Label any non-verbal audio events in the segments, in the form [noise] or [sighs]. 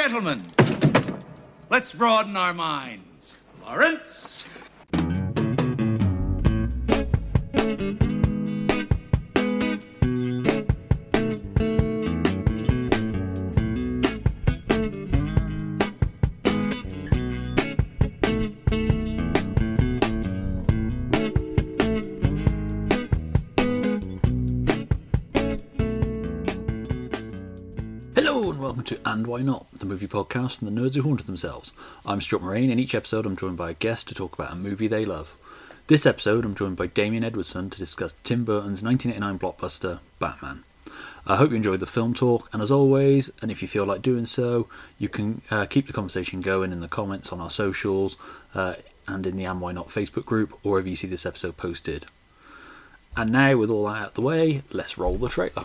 Gentlemen, let's broaden our minds. Lawrence? Hello and welcome to And Why Not, movie podcast and the nerds who haunted themselves. I'm Stuart Moraine, and each episode I'm joined by a guest to talk about a movie they love. This episode I'm joined by Damian Edwardson to discuss Tim Burton's 1989 blockbuster Batman. I hope you enjoyed the film talk, and as always, and if you feel like doing so, you can uh, keep the conversation going in the comments on our socials uh, and in the And Why Not Facebook group, or wherever you see this episode posted. And now, with all that out of the way, let's roll the trailer.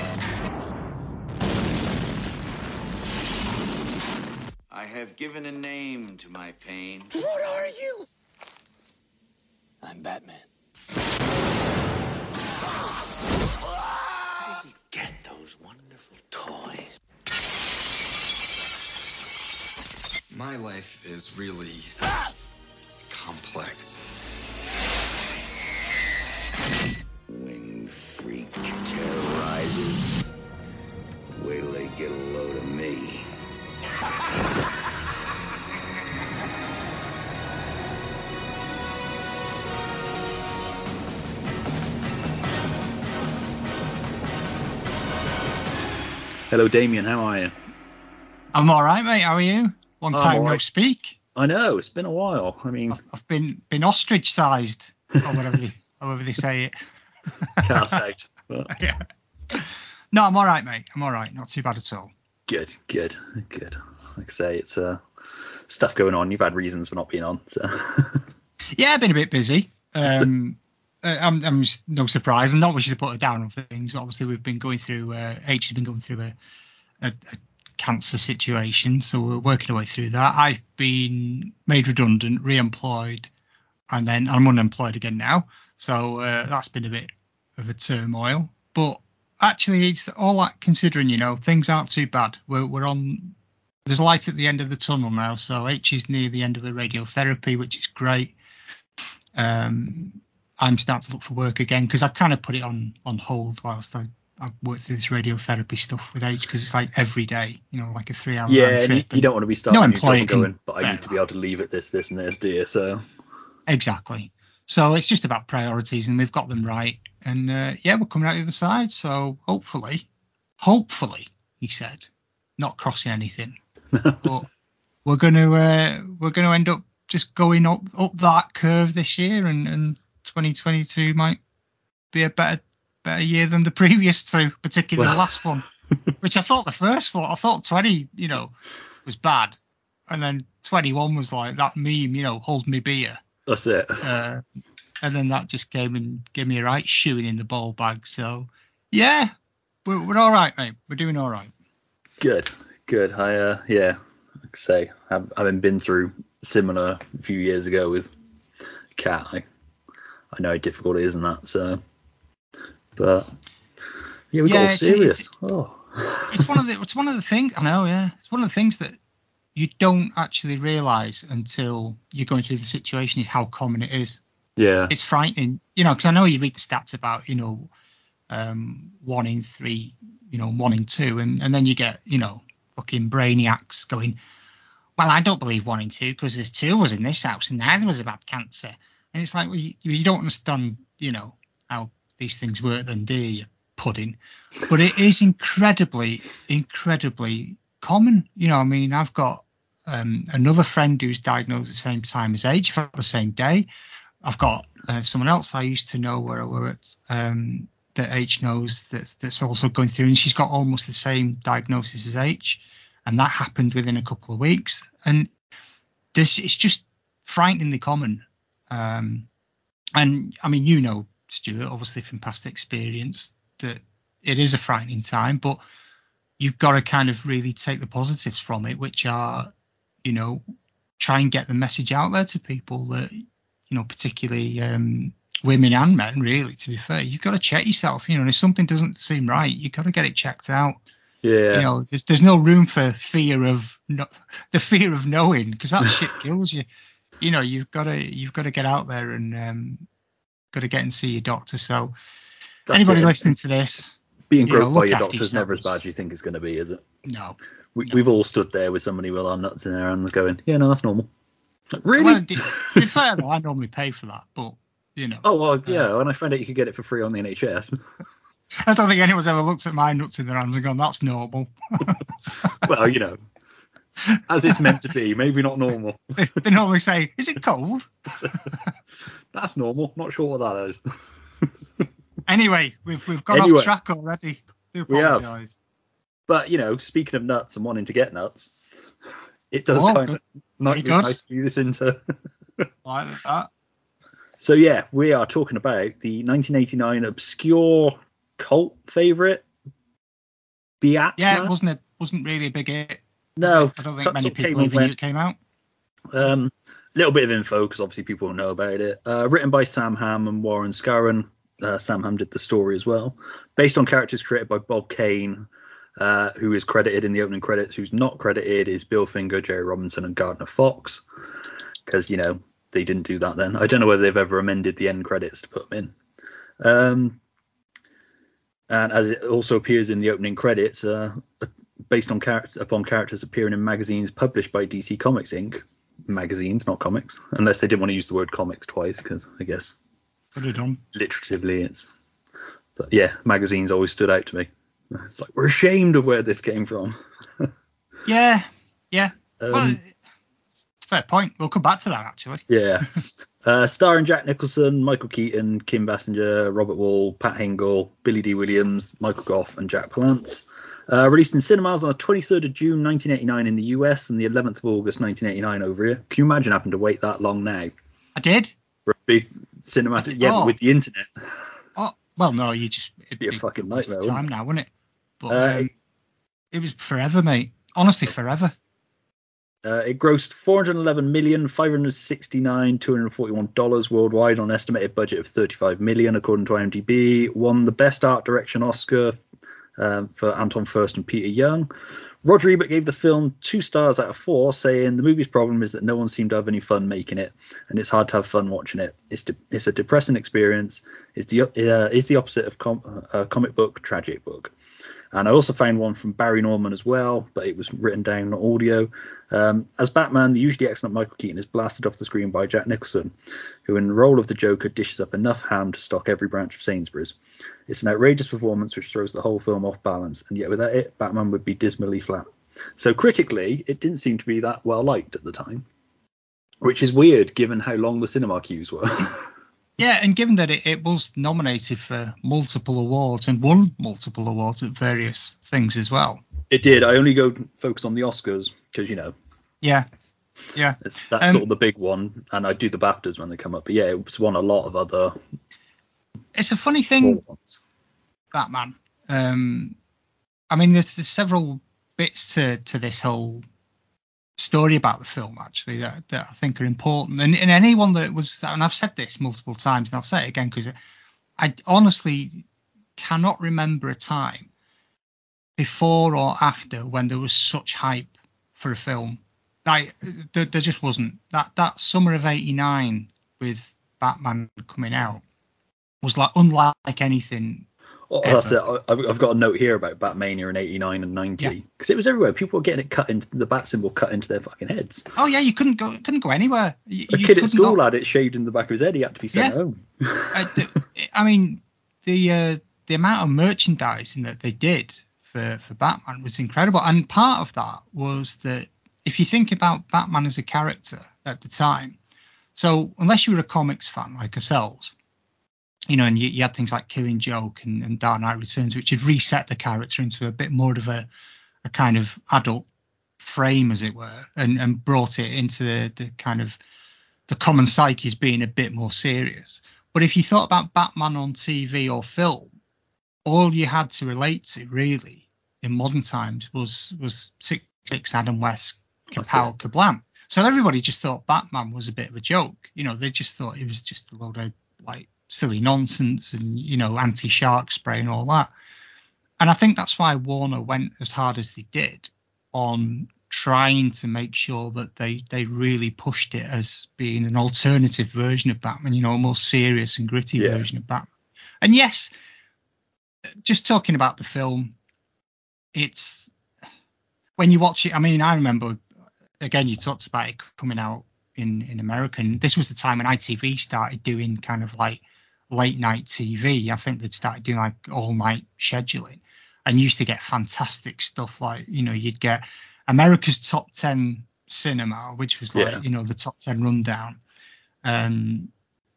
I have given a name to my pain. What are you? I'm Batman. Where did you get those wonderful toys? My life is really complex. Winged freak terrorizes. Wait till they get a load of me. Hello, Damian, how are you? I'm all right, mate. How are you? Long I'm time all no speak. I know, it's been a while. I mean, I've been been ostrich sized, or [laughs] whatever they, however they say it. [laughs] cast out. But [laughs] yeah. No, I'm all right, mate. I'm all right. Not too bad at all. good, good, good. Like I say, it's uh, stuff going on. You've had reasons for not being on. So. [laughs] Yeah, I've been a bit busy. Um, uh, I'm, I'm no surprise. I'm not wishing to put her down on things, but obviously we've been going through. Uh, H has been going through a, a, a cancer situation, so we're working our way through that. I've been made redundant, re-employed, and then I'm unemployed again now. So uh, that's been a bit of a turmoil. But actually, it's all that considering, you know, things aren't too bad. We're we're on. There's light at the end of the tunnel now. So H is near the end of her radiotherapy, which is great. Um, I'm starting to look for work again because I kind of put it on on hold whilst I, I work through this radiotherapy stuff with H because it's like every day, you know, like a three hour yeah, round and you, don't want to be starting no a new job employee and can but I need to be able to leave at this, this, and this, do you? So, Exactly. So it's just about priorities, and we've got them right. And uh, yeah, we're coming out the other side. So hopefully, hopefully, he said, not crossing anything, [laughs] but we're going to uh, we're going to end up just going up up that curve this year, and, and 2022 might be a better better year than the previous two, particularly Well- the last one, [laughs] which I thought the first one, I thought 20, you know, was bad, and then 21 was like that meme, you know, hold me beer that's it. uh, and then that just came and gave me a right shoeing in the ball bag. So yeah, we're, we're all right, mate. We're doing all right. Good, good. I, uh, yeah, like I say, I've, having been through similar a few years ago with Cat, I, I know how difficult it is and that. So, but yeah, we got Yeah, all it's- serious. it's- oh, It's one of the it's one of the things I know. Yeah, it's one of the things that you don't actually realise until you're going through the situation is how common it is. yeah, It's frightening, you know, because I know you read the stats about you know um, one in three, you know, one in two, and and then you get you know fucking brainiacs going. Well, I don't believe one in two because there's two of us in this house, and neither of us have had cancer. And it's like, well, you, you don't understand, you know, how these things work, then, do you, pudding? But it is incredibly, incredibly common. You know, I mean, I've got um, another friend who's diagnosed at the same time as at the same day. I've got uh, someone else I used to know where I worked um, that H knows that's, that's also going through, and she's got almost the same diagnosis as H, and that happened within a couple of weeks. And this it's just frighteningly common. Um, and I mean, you know, Stuart, obviously from past experience, that it is a frightening time, but you've got to kind of really take the positives from it, which are, you know, try and get the message out there to people that, you know, particularly um, women and men, really, to be fair, you've got to check yourself. You know, and if something doesn't seem right, you've got to get it checked out. Yeah. You know, there's there's no room for fear of no, the fear of knowing because that shit [laughs] kills you. You know, you've got to you've got to get out there and um, got to get and see your doctor. So That's anybody it. listening to this, Being you know, groped by your doctor is never as bad as you think it's going to be, is it? no. We, No. We've all stood there with somebody with our nuts in our hands going, yeah, no, that's normal. Really? Well, to be fair, though, I normally pay for that, but you know, oh, well, yeah. Uh, when I found out you could get it for free on the NHS. [laughs] I don't think anyone's ever looked at my nuts in their hands and gone, "That's normal." [laughs] [laughs] well, you know, as it's meant to be, maybe not normal. they, they normally say, "Is it cold?" That's normal. Not sure what that is. Anyway, we've we've got Anyway. off track already. Do apologise. But you know, speaking of nuts and wanting to get nuts, it does Oh, kind of good. nicely this into. [laughs] Like that. so yeah, we are talking about the 1989 obscure cult favorite, Beat. Yeah, it wasn't it wasn't really a big hit. no, I don't think many people even knew it came out. Um, little bit of info because obviously people will know about it. Uh, written by Sam Hamm and Warren Skaaren. Uh, Sam Hamm did the story as well. Based on characters created by Bob Kane, uh, who is credited in the opening credits. Who's not credited is Bill Finger, Jerry Robinson, and Gardner Fox. Because you know they didn't do that then. I don't know whether they've ever amended the end credits to put them in. Um, and as it also appears in the opening credits, uh, based on character upon characters appearing in magazines published by DC Comics Inc. Magazines, not comics, unless they didn't want to use the word comics twice, because I guess Could have done. literatively it's. But yeah, magazines always stood out to me. It's like we're ashamed of where this came from. [laughs] Yeah, yeah. Um, well, fair point. We'll come back to that actually. [laughs] Yeah. Uh, starring Jack Nicholson, Michael Keaton, Kim Basinger, Robert Wuhl, Pat Hingle, Billy Dee Williams, Michael Gough, and Jack Palance. Uh, released in cinemas on the 23rd of June 1989 in the US and the 11th of August 1989 over here. Can you imagine having to wait that long now I did. for a big cinematic? Yeah, Oh. with the internet. Oh well, no, you just it'd Be a fucking nightmare, Time now, wouldn't it? But Uh, um, it was forever, mate. Honestly, forever. Uh, it grossed 411 million 569 241 dollars worldwide on an estimated budget of 35 million according to IMDb. Won the best art direction Oscar um, for Anton Furst and Peter Young. Roger Ebert gave the film two stars out of four, saying the movie's problem is that no one seemed to have any fun making it, and it's hard to have fun watching it. It's de- it's a depressing experience. It's the uh, is the opposite of com- uh, comic book, tragic book. And I also found one from Barry Norman as well, but it was written down on audio. Um, as Batman, the usually excellent Michael Keaton is blasted off the screen by Jack Nicholson, who in the role of the Joker dishes up enough ham to stock every branch of Sainsbury's. It's an outrageous performance which throws the whole film off balance, and yet without it, Batman would be dismally flat. So critically, it didn't seem to be that well liked at the time, which is weird given how long the cinema queues were. [laughs] Yeah, and given that it, it was nominated for multiple awards and won multiple awards at various things as well. it did. I only go focus on the Oscars because you know Yeah, yeah. It's, that's Um, sort of the big one, and I do the BAFTAs when they come up. But yeah, it's won a lot of other It's a funny thing. Batman. Um, I mean, there's, there's several bits to to this whole story about the film actually that, that I think are important. And, and anyone that was, and I've said this multiple times, and I'll say it again because I honestly cannot remember a time before or after when there was such hype for a film. Like there, there just wasn't. That that summer of '89 with Batman coming out was like unlike anything Oh, that's it. I've, got a note here about Batmania in '89 and '90 Yeah. because it was everywhere. People were getting it cut into the bat symbol cut into their fucking heads. Oh yeah, you couldn't go couldn't go anywhere. You, A you kid at school not- had it shaved in the back of his head. He had to be sent Yeah. home. uh, [laughs] I mean, the uh, the amount of merchandising that they did for for Batman was incredible, and part of that was that if you think about Batman as a character at the time, so unless you were a comics fan like ourselves, you know, and you, you had things like Killing Joke and, and Dark Knight Returns, which had reset the character into a bit more of a, a kind of adult frame, as it were, and, and brought it into the, the kind of the common psyche as being a bit more serious. But if you thought about Batman on TV or film, all you had to relate to really in modern times was was six six Adam West Kapow Kablam. So everybody just thought Batman was a bit of a joke. You know, they just thought it was just a load of like silly nonsense and you know anti shark spray and all that. And I think that's why Warner went as hard as they did on trying to make sure that they they really pushed it as being an alternative version of Batman, you know, a more serious and gritty Yeah. version of Batman. And yes, just talking about the film, it's when you watch it. I mean, I remember again you talked about it coming out in in America, and this was the time when ITV started doing kind of like late night TV. I think they'd started doing like all night scheduling, and used to get fantastic stuff like you know you'd get America's top ten cinema, which was like Yeah. you know the top ten rundown. Um,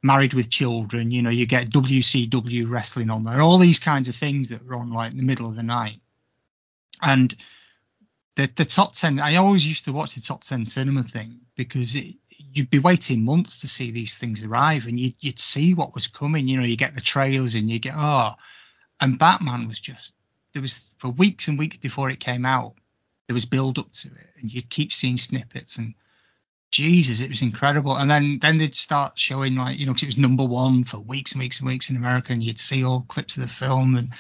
married with children, you know, you get WCW wrestling on there, all these kinds of things that were on like in the middle of the night. And the the top ten, I always used to watch the top ten cinema thing because it, you'd be waiting months to see these things arrive, and you'd you'd see what was coming. You know, you get the trailers and you get oh, and Batman was just there was for weeks and weeks before it came out, there was build up to it, and you'd keep seeing snippets and. Jesus, it was incredible. And then then they'd start showing like you know 'cause it was number one for weeks and weeks and weeks in America, and you'd see all clips of the film, and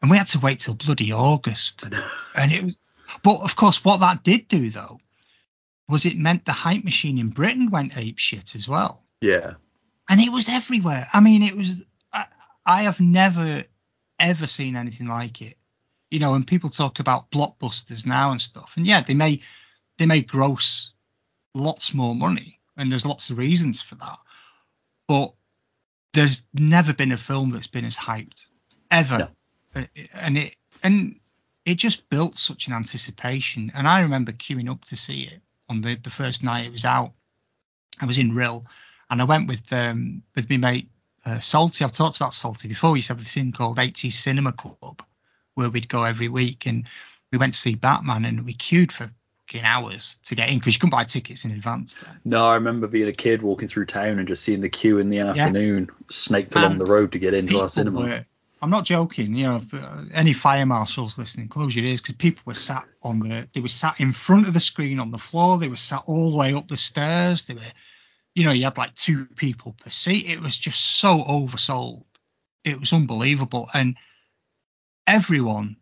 and we had to wait till bloody August. [laughs] And it was, but of course, what that did do though was it meant the hype machine in Britain went ape shit as well, Yeah. and it was everywhere. I mean, it was. I, I have never ever seen anything like it. You know, and people talk about blockbusters now and stuff, and yeah, they may they may gross lots more money, and there's lots of reasons for that. But there's never been a film that's been as hyped ever, No. Uh, and it and it just built such an anticipation. And I remember queuing up to see it on the the first night it was out. I was in Rhyl, and I went with um with my mate uh, Salty. I've talked about Salty before. We used to have this thing called 80s Cinema Club, where we'd go every week, and we went to see Batman, and we queued for fucking hours to get in because you couldn't buy tickets in advance then. No, I remember being a kid walking through town and just seeing the queue in the afternoon, snaked along And the road to get into our cinema. were- I'm not joking. You know, uh, any fire marshals listening, close your ears because people were sat on the. They were sat in front of the screen on the floor. They were sat all the way up the stairs. They were, you know, you had like two people per seat. It was just so oversold. It was unbelievable, and everyone,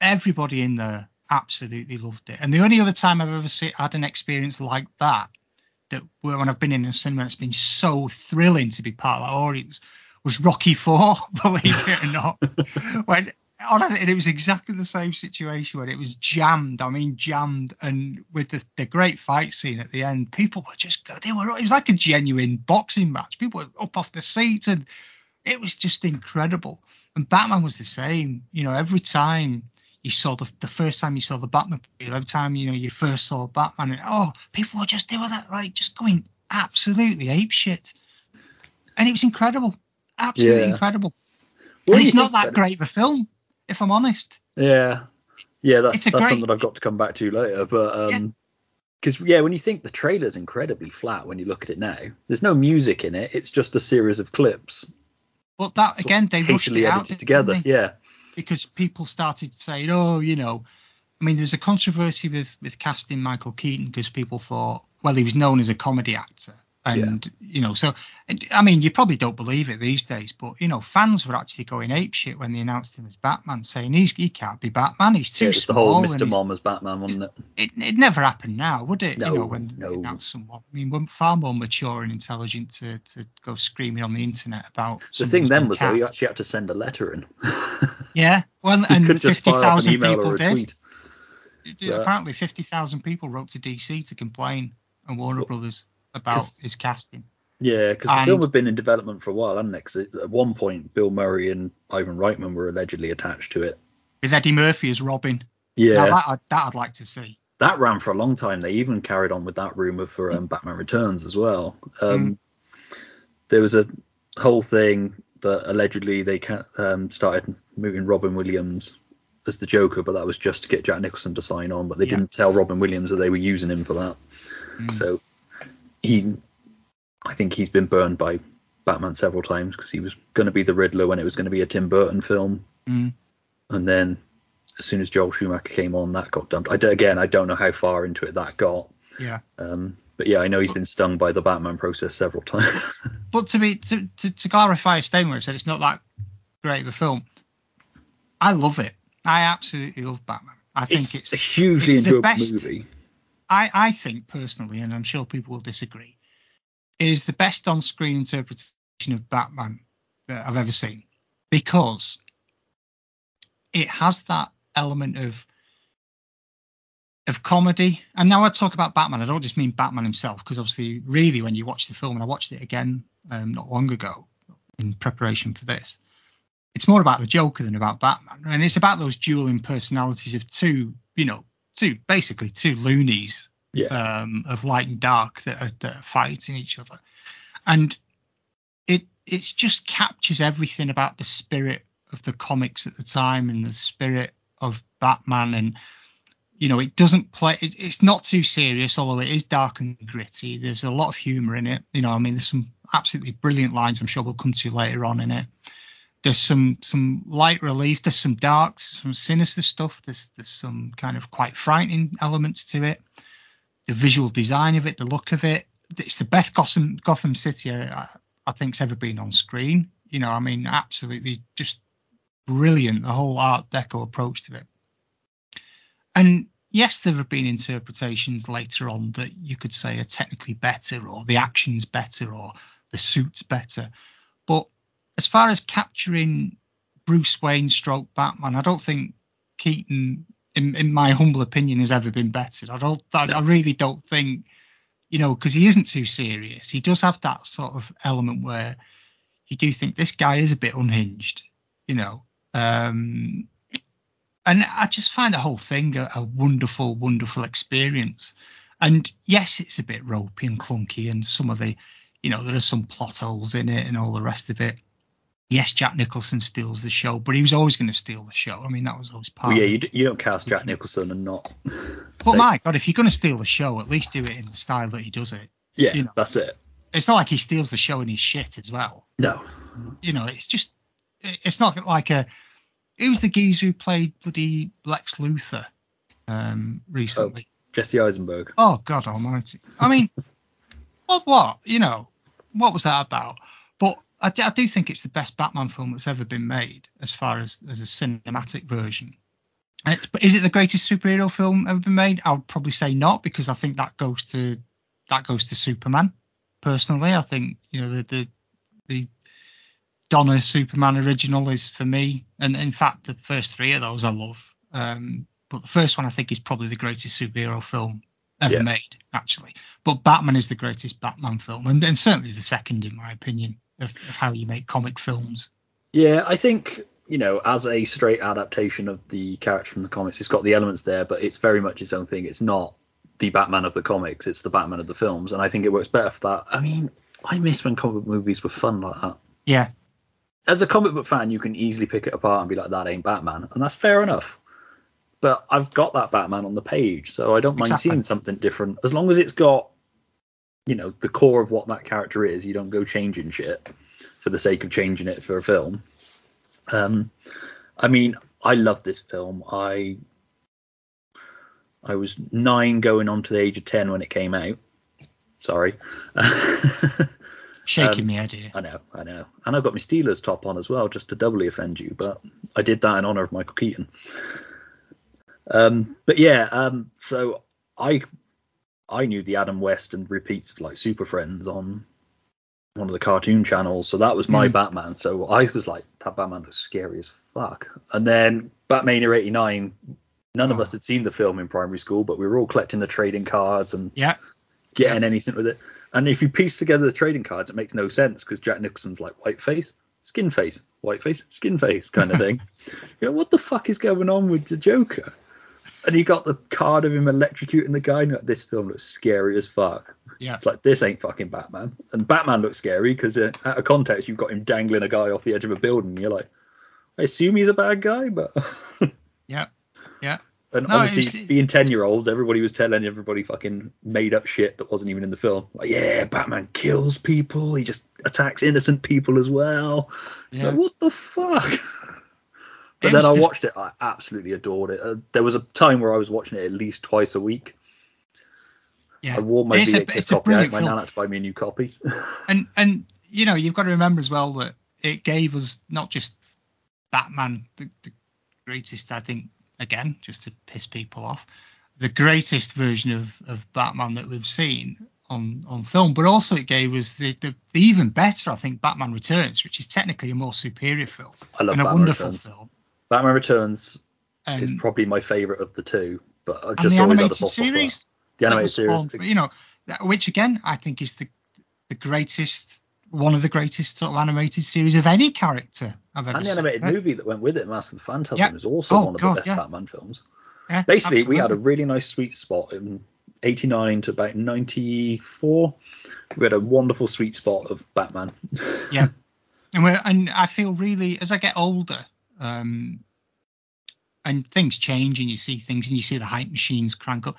everybody in there absolutely loved it. And the only other time I've ever seen, had an experience like that, that when I've been in a cinema, it's been so thrilling to be part of that audience was Rocky Four, [laughs] believe it or not. when honestly, it was exactly the same situation when it was jammed. I mean, jammed, and with the, the great fight scene at the end, people were just they were. It was like a genuine boxing match. People were up off the seats, and it was just incredible. And Batman was the same. You know, every time you saw the the first time you saw the Batman, every time you know you first saw Batman, and, oh, people were just were that like just going absolutely ape shit, and it was incredible, absolutely Yeah. incredible. What and it's not that great of a film, if I'm honest. Yeah, yeah, that's that's great- something I've got to come back to later. But um, because yeah, when you think the trailer's incredibly flat when you look at it now, there's no music in it. It's just a series of clips But that again, they rushed it out together. Yeah, because people started saying, "Oh, you know," I mean, there's a controversy with with casting Michael Keaton because people thought, well, he was known as a comedy actor, and you know, so I mean, you probably don't believe it these days, but you know, fans were actually going ape shit when they announced him as Batman, saying he's he can't be Batman, he's too yeah it's the whole Mr. Mom as Batman, wasn't it? It it never happened now, would it? No, you know, when no. they announced someone. I mean, we're far more mature and intelligent to to go screaming on the internet about. The thing then was though, you actually had to send a letter in. [laughs] Yeah, well, you and could just fifty fire up an thousand email people or a did. tweet. Apparently, fifty thousand people wrote to DC to complain and Warner Brothers about his casting. Yeah, because the film had been in development for a while, hadn't it? 'Cause it- at one point, Bill Murray and Ivan Reitman were allegedly attached to it. With Eddie Murphy as Robin. Yeah, Now that I'd, that I'd like to see. that ran for a long time. They even carried on with that rumor for um, Batman Returns as well. Um, There was a whole thing that allegedly they um, started moving Robin Williams as the Joker, but that was just to get Jack Nicholson to sign on. But they Yeah. didn't tell Robin Williams that they were using him for that. So he, I think he's been burned by Batman several times because he was going to be the Riddler when it was going to be a Tim Burton film, Mm. and then as soon as Joel Schumacher came on, that got dumped. I d- again, I don't know how far into it that got, Yeah. um, but yeah, I know he's been stung by the Batman process several times. [laughs] But to be to, to, to clarify a statement where it said it's not that great of a film, I love it. I absolutely love Batman. I think it's, it's, a hugely it's the enjoyable best. movie. I, I think personally, and I'm sure people will disagree, is the best on-screen interpretation of Batman that I've ever seen because it has that element of of comedy. And now I talk about Batman, I don't just mean Batman himself, because obviously, really, when you watch the film, and I watched it again um, not long ago in preparation for this, it's more about the Joker than about Batman, and it's about those dueling personalities of two, you know, two basically two loonies Yeah, um, of light and dark that are, that are fighting each other, and it it's just captures everything about the spirit of the comics at the time and the spirit of Batman, and you know it doesn't play. It, it's not too serious, although it is dark and gritty. There's a lot of humor in it. You know, I mean, there's some absolutely brilliant lines. I'm sure we'll come to later on in it. There's some some light relief. There's some darks, some sinister stuff. There's there's some kind of quite frightening elements to it. The visual design of it, the look of it. It's the best Gotham Gotham City uh, I, I think's ever been on screen. You know, I mean, absolutely just brilliant. The whole Art Deco approach to it. And yes, there have been interpretations later on that you could say are technically better, or the action's better, or the suit's better. But as far as capturing Bruce Wayne stroke Batman, I don't think Keaton, in, in my humble opinion, has ever been better. I don't, I, really don't think, you know, because he isn't too serious. He does have that sort of element where you do think this guy is a bit unhinged, you know. Um, and I just find the whole thing a, a wonderful, wonderful experience. And yes, it's a bit ropey and clunky, and some of the, you know, there are some plot holes in it and all the rest of it. Yes, Jack Nicholson steals the show, but he was always going to steal the show. I mean, that was always part. Well, yeah, of you, d- you don't cast Jack Nicholson and not. [laughs] But say- my God, if you're going to steal the show, at least do it in the style that he does it. yeah, you know. that's it. It's not like he steals the show and he's shit as well. No, You know, it's just, it's not like a. Who's the geezer who played bloody Lex Luthor um, recently? Jesse Eisenberg. Oh God Almighty! I mean, [laughs] what? What? You know, what was that about? But I, I do think it's the best Batman film that's ever been made, as far as as a cinematic version. It's, but is it the greatest superhero film ever been made? I would probably say not, because I think that goes to that goes to Superman. Personally, I think you know the the the Donner Superman original is for me, and in fact the first three of those I love. Um, but the first one I think is probably the greatest superhero film ever Yeah. made, actually. But Batman is the greatest Batman film, and, and certainly the second, in my opinion, of, of how you make comic films. Yeah, I think you know, as a straight adaptation of the character from the comics, it's got the elements there, but it's very much its own thing. It's not the Batman of the comics; it's the Batman of the films, and I think it works better for that. I mean, I miss when comic book movies were fun like that. Yeah, As a comic book fan, you can easily pick it apart and be like, "That ain't Batman," and that's fair enough. But I've got that Batman on the page, so I don't mind Exactly. seeing something different as long as it's got, you know, the core of what that character is. You don't go changing shit for the sake of changing it for a film. Um, I mean, I love this film. I I was nine, going on to the age of ten when it came out. Sorry. shaking [laughs] Um, me here. I know, I know. And I've got my Steelers top on as well, just to doubly offend you, but I did that in honor of Michael Keaton. Um, but yeah, um, so I I knew the Adam West and repeats of like Super Friends on one of the cartoon channels, so that was my Mm. Batman. So I was like, that Batman looks scary as fuck. And then Batmania '89, none of Oh. us had seen the film in primary school, but we were all collecting the trading cards and Yeah, getting anything with it. And if you piece together the trading cards, it makes no sense because Jack Nicholson's like white face, skin face, white face, skin face kind of thing. [laughs] you know, what the fuck is going on with the Joker? And you got the card of him electrocuting the guy. Like, this film looks scary as fuck. Yeah. It's like this ain't fucking Batman. And Batman looks scary because uh, out of context, you've got him dangling a guy off the edge of a building. And you're like, I assume he's a bad guy, but. [laughs] Yeah. Yeah. And No, obviously, it's- being 10 year olds, everybody was telling everybody fucking made up shit that wasn't even in the film. Like, yeah, Batman kills people. He just attacks innocent people as well. Yeah. Like, what the fuck? [laughs] But then I watched it. I absolutely adored it. Uh, there was a time where I was watching it at least twice a week. Yeah. I wore my It's a- VHS it's copy My nan had to buy me a new copy. [laughs] and and you know you've got to remember as well that it gave us not just Batman, the, the greatest I think again just to piss people off, the greatest version of of Batman that we've seen on on film, but also it gave us the the, the even better I think Batman Returns, which is technically a more superior film I love and a Batman wonderful Returns. film. Batman Returns And, is probably my favorite of the two, but I just the always had a animated soft spot for that. series, The animated series. spawned- you know, which again I think is the the greatest, one of the greatest sort of animated series of any character I've ever and the animated Uh, movie that went with it, Mask of the Phantasm, Yeah. is also Oh, one of God, the best yeah. Batman films. yeah, Basically, we had a really nice sweet spot in 89 to about 94. We had a wonderful sweet spot of Batman. yeah, [laughs] and we're, and I feel really as I get older, um, and things change, and you see things, and you see the hype machines crank up.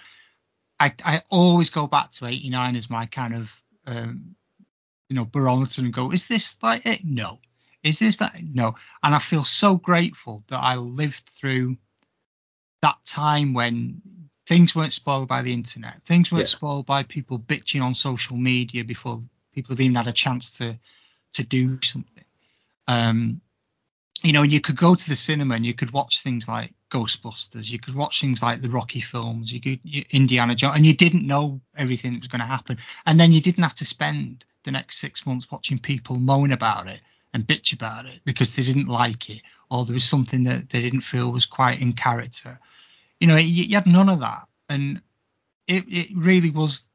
I I always go back to '89 as my kind of um, you know barometer and go, is this like it? No. Is this that? No. And I feel so grateful that I lived through that time when things weren't spoiled by the internet, things weren't Yeah. spoiled by people bitching on social media before people have even had a chance to to do something. Um, you know, you could go to the cinema and you could watch things like Ghostbusters, you could watch things like the Rocky films, you could you, Indiana Jones, and you didn't know everything that was going to happen, and then you didn't have to spend the next six months watching people moan about it and bitch about it because they didn't like it or there was something that they didn't feel was quite in character. You know, you, you had none of that, and it it really was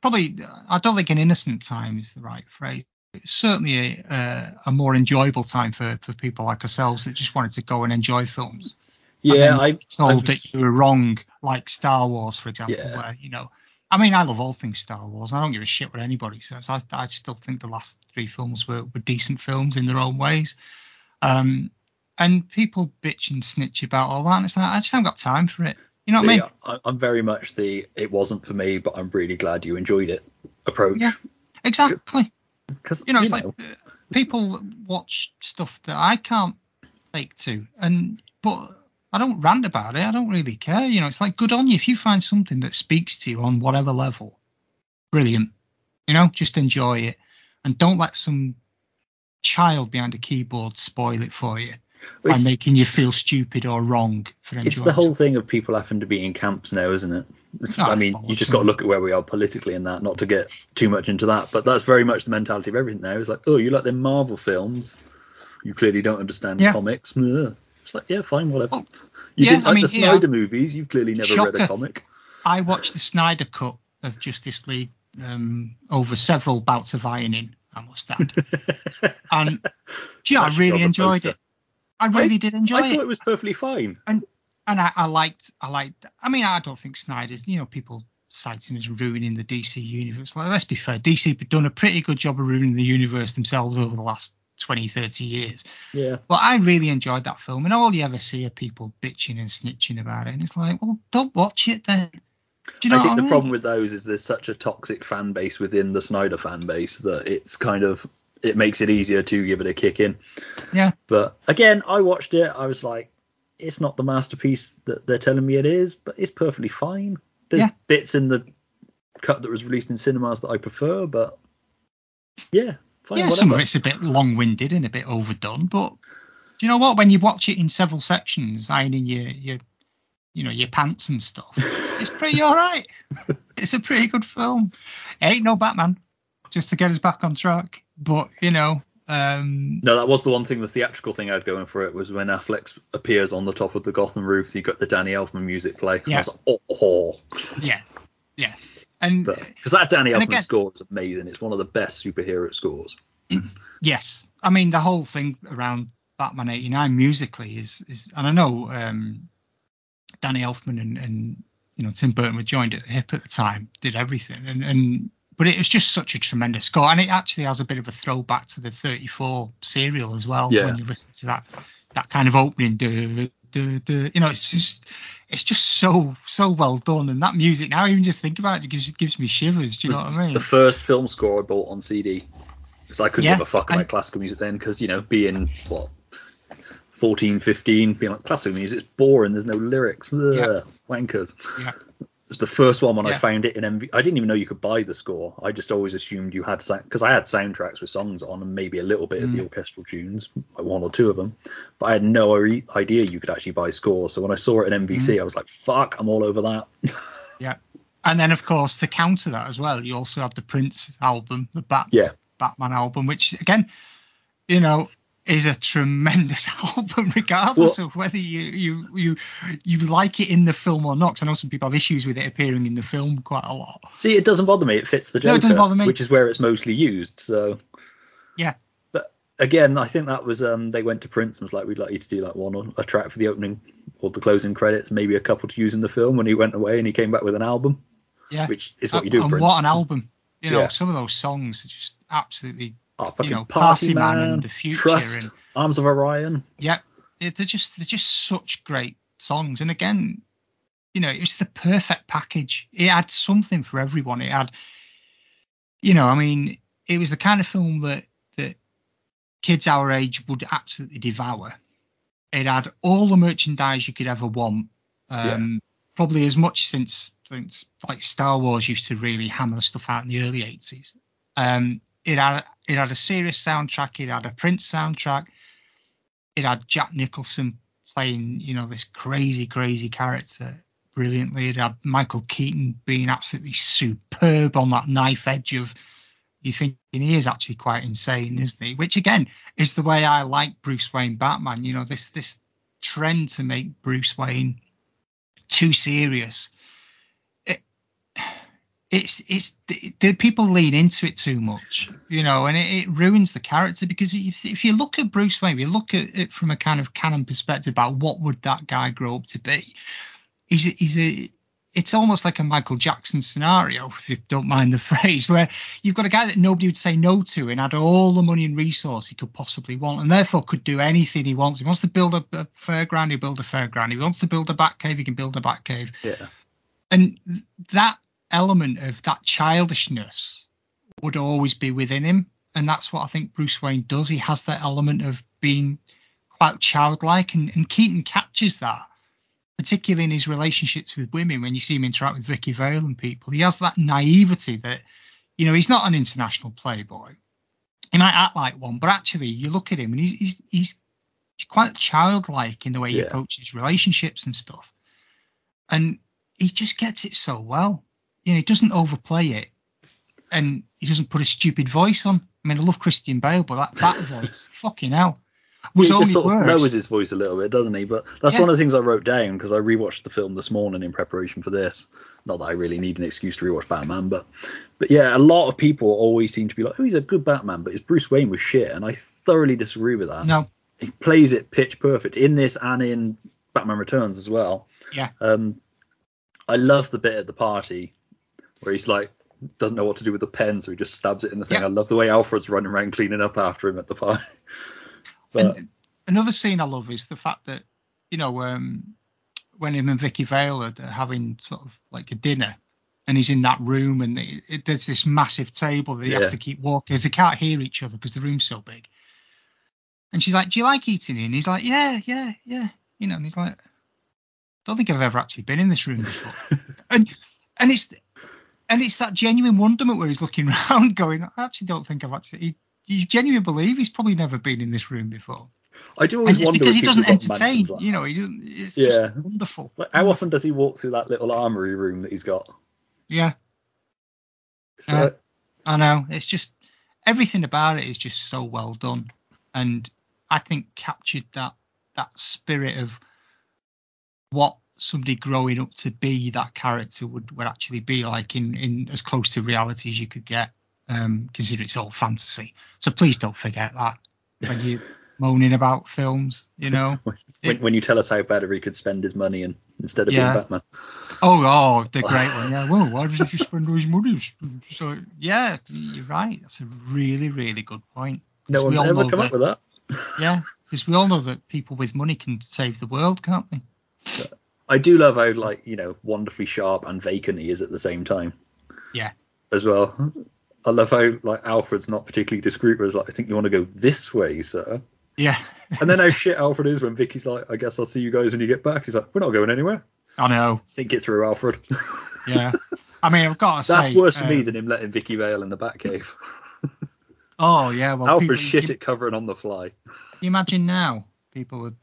probably I don't think an innocent time is the right phrase. It's certainly a, a more enjoyable time for, for people like ourselves that just wanted to go and enjoy films. Yeah, I told I that you were wrong, like Star Wars, for example, Yeah. where you know, I mean, I love all things Star Wars. I don't give a shit what anybody says. I, I still think the last three films were, were decent films in their own ways. Um, and people bitch and snitch about all that, and it's like I just haven't got time for it. You know what I mean? I- I'm very much the it wasn't for me, but I'm really glad you enjoyed it approach. Yeah. Exactly. Because you know, it's like uh, people watch stuff that I can't take to, and but I don't rant about it. I don't really care. You know, it's like good on you if you find something that speaks to you on whatever level. Brilliant. You know, just enjoy it, and don't let some child behind a keyboard spoil it for you by making you feel stupid or wrong for enjoying. it's the whole thing of people having to be in camps now, isn't it? It's- Oh, I mean, you just got to look at where we are politically and that, not to get too much into that. But that's very much the mentality of everything now. It's like, oh, you like them Marvel films? You clearly don't understand Yeah. comics. It's like, yeah, fine, whatever. Well, you yeah, didn't I like mean, the Snyder movies. You've clearly never read a comic. I watched the Snyder cut of Justice League um, over several bouts of ironing, I must add. [laughs] and you know, I really enjoyed poster. it. I really did enjoy I it. I thought it was perfectly fine. and and I, I liked I liked I mean I don't think Snyder's you know people cite him as ruining the DC universe like let's be fair DC have done a pretty good job of ruining the universe themselves over the last 20 30 years Yeah. but I really enjoyed that film and all you ever see are people bitching and snitching about it and it's like well don't watch it then do you know I think the mean? problem with those is there's such a toxic fan base within the Snyder fan base that it's kind of it makes it easier to give it a kick in. yeah But again, I watched it. I was like, it's not the masterpiece that they're telling me it is, but it's perfectly fine. There's Yeah. bits in the cut that was released in cinemas that I prefer, but yeah, fine. yeah whatever. some of it's a bit long-winded and a bit overdone but do you know what when you watch it in several sections ironing your your you know your pants and stuff it's pretty [laughs] all right it's a pretty good film it ain't no batman just to get us back on track but you know um No, that was the one thing, the theatrical thing I had going for it was when Affleck appears on the top of the Gotham roof, you got the Danny Elfman music play. Yeah. like, oh, oh. yeah yeah and Because that Danny Elfman again- score is amazing. It's one of the best superhero scores. [clears throat] yes i mean the whole thing around batman 89 musically is is and i know um Danny Elfman and, and you know Tim Burton were joined at the hip at the time, did everything, and and but it was just such a tremendous score, and it actually has a bit of a throwback to the 34 serial as well Yeah. when you listen to that that kind of opening. duh, duh, duh, you know, it's just it's just so so well done, and that music now even just think about it, it gives it gives me shivers. Do you know what I mean? the first film score I bought on CD because I couldn't Yeah, give a fuck about and- classical music then because you know being what 14 15 being like classical music it's boring there's no lyrics Ugh, Yeah. wankers yeah. It was the first one when I found it in MV I didn't even know you could buy the score I just always assumed you had because I had soundtracks with songs on and maybe a little bit of Mm. the orchestral tunes like one or two of them but I had no re- idea you could actually buy scores so when I saw it in Mm. MVC I was like fuck I'm all over that [laughs] Yeah. And then, of course, to counter that as well, you also had the Prince album, the Bat- yeah Batman album, which, again, you know, is a tremendous [laughs] album, regardless Well- of whether you, you you you like it in the film or not. 'cause I know some people have issues with it appearing in the film quite a lot. See, it doesn't bother me. It fits the Joker, No, it doesn't bother me. which is where it's mostly used. So, Yeah. but again, I think that was um they went to Prince and was like, we'd like you to do like one on a track for the opening or the closing credits, maybe a couple to use in the film. When he went away and he came back with an album, Yeah. which is what you do. And Prince. what an album. You know, Yeah. some of those songs are just absolutely, Oh, fucking you know, Party, Man Man, and The Future Trust, and- Arms of Orion. yeah, they're just they're just such great songs. And again, you know, it's the perfect package. It had something for everyone. It had, you know, I mean, it was the kind of film that that kids our age would absolutely devour. It had all the merchandise you could ever want. Um, Probably as much since since like Star Wars used to really hammer the stuff out in the early 80s. Um, it had it had a serious soundtrack. It had a Prince soundtrack. It had Jack Nicholson playing, you know, this crazy, crazy character brilliantly. It had Michael Keaton being absolutely superb on that knife edge of you thinking he is actually quite insane, isn't he? Which again is the way I like Bruce Wayne Batman. You know, this this trend to make Bruce Wayne too serious. It, it's it's the, the people lean into it too much, you know, and it, it ruins the character because if, if you look at Bruce Wayne, you look at it from a kind of canon perspective about what would that guy grow up to be. He's a, he's a it's almost like a Michael Jackson scenario, [laughs] if you don't mind the phrase, where you've got a guy that nobody would say no to and had all the money and resource he could possibly want, and therefore could do anything he wants. He wants to build a, a fairground, he build a fairground. He wants to build a bat cave, he can build a bat cave. Yeah. And that element of that childishness would always be within him, and that's what I think Bruce Wayne does. He has that element of being quite childlike, and, and Keaton captures that particularly in his relationships with women, when you see him interact with Vicki Vale and people, he has that naivety that, you know, he's not an international playboy. He might act like one, but actually, you look at him and he's he's he's, he's quite childlike in the way he Yeah. approaches relationships and stuff, and he just gets it so well. You know, he doesn't overplay it, and he doesn't put a stupid voice on. I mean, I love Christian Bale, but that that [laughs] voice, fucking hell, was he only just sort of worse. lowers his voice a little bit, doesn't he? But that's Yeah. one of the things I wrote down because I rewatched the film this morning in preparation for this. Not that I really need an excuse to rewatch Batman, but but yeah, a lot of people always seem to be like, "Oh, he's a good Batman," but his Bruce Wayne was shit, and I thoroughly disagree with that. no, He plays it pitch perfect in this and in Batman Returns as well. yeah, Um, I love the bit at the party where he's like doesn't know what to do with the pen, so he just stabs it in the thing. Yeah. I love the way Alfred's running around cleaning up after him at the party. [laughs] but And another scene I love is the fact that you know um, when him and Vicki Vale are having sort of like a dinner, and he's in that room, and it, it, there's this massive table that he Yeah. has to keep walking, because they can't hear each other because the room's so big. And she's like, "Do you like eating?" here?" And he's like, "Yeah, yeah, yeah." You know, and he's like, "Don't think I've ever actually been in this room before." [laughs] and and it's and it's that genuine wonderment where he's looking [laughs] around, going, "I actually don't think I've actually." He, you genuinely believe he's probably never been in this room before. I do And always it's wonder because he doesn't entertain, like you know, he doesn't. It's Yeah. just wonderful. Like, how often does he walk through that little armory room that he's got? Yeah, Yeah. like- I know. It's just everything about it is just so well done, and I think captured that that spirit of what somebody growing up to be that character would would actually be like in in as close to reality as you could get. Um, consider it's all fantasy, so please don't forget that when you [laughs] moaning about films, you know. [laughs] When, when you tell us how better he could spend his money and instead of Yeah. being Batman. Oh, oh, the [laughs] great one. Yeah. Well, why doesn't he spend all his money? So yeah, you're right. That's a really, really good point. No one's ever come that- up with that. Yeah, because we all know that people with money can save the world, can't they? I do love how like you know wonderfully sharp and vacant he is at the same time Yeah. as well. I love how like Alfred's not particularly discreet, but is like, I think you want to go this way, sir. Yeah. And then [laughs] how shit Alfred is when Vicki's like, I guess I'll see you guys when you get back. He's like, we're not going anywhere. I know. Think it through, Alfred. [laughs] Yeah. I mean, I've got to say. That's worse for uh, me than him letting Vicki Vale in the Batcave. [laughs] Oh yeah. Well, Alfred people, shit you, at covering on the fly. you imagine now, people would.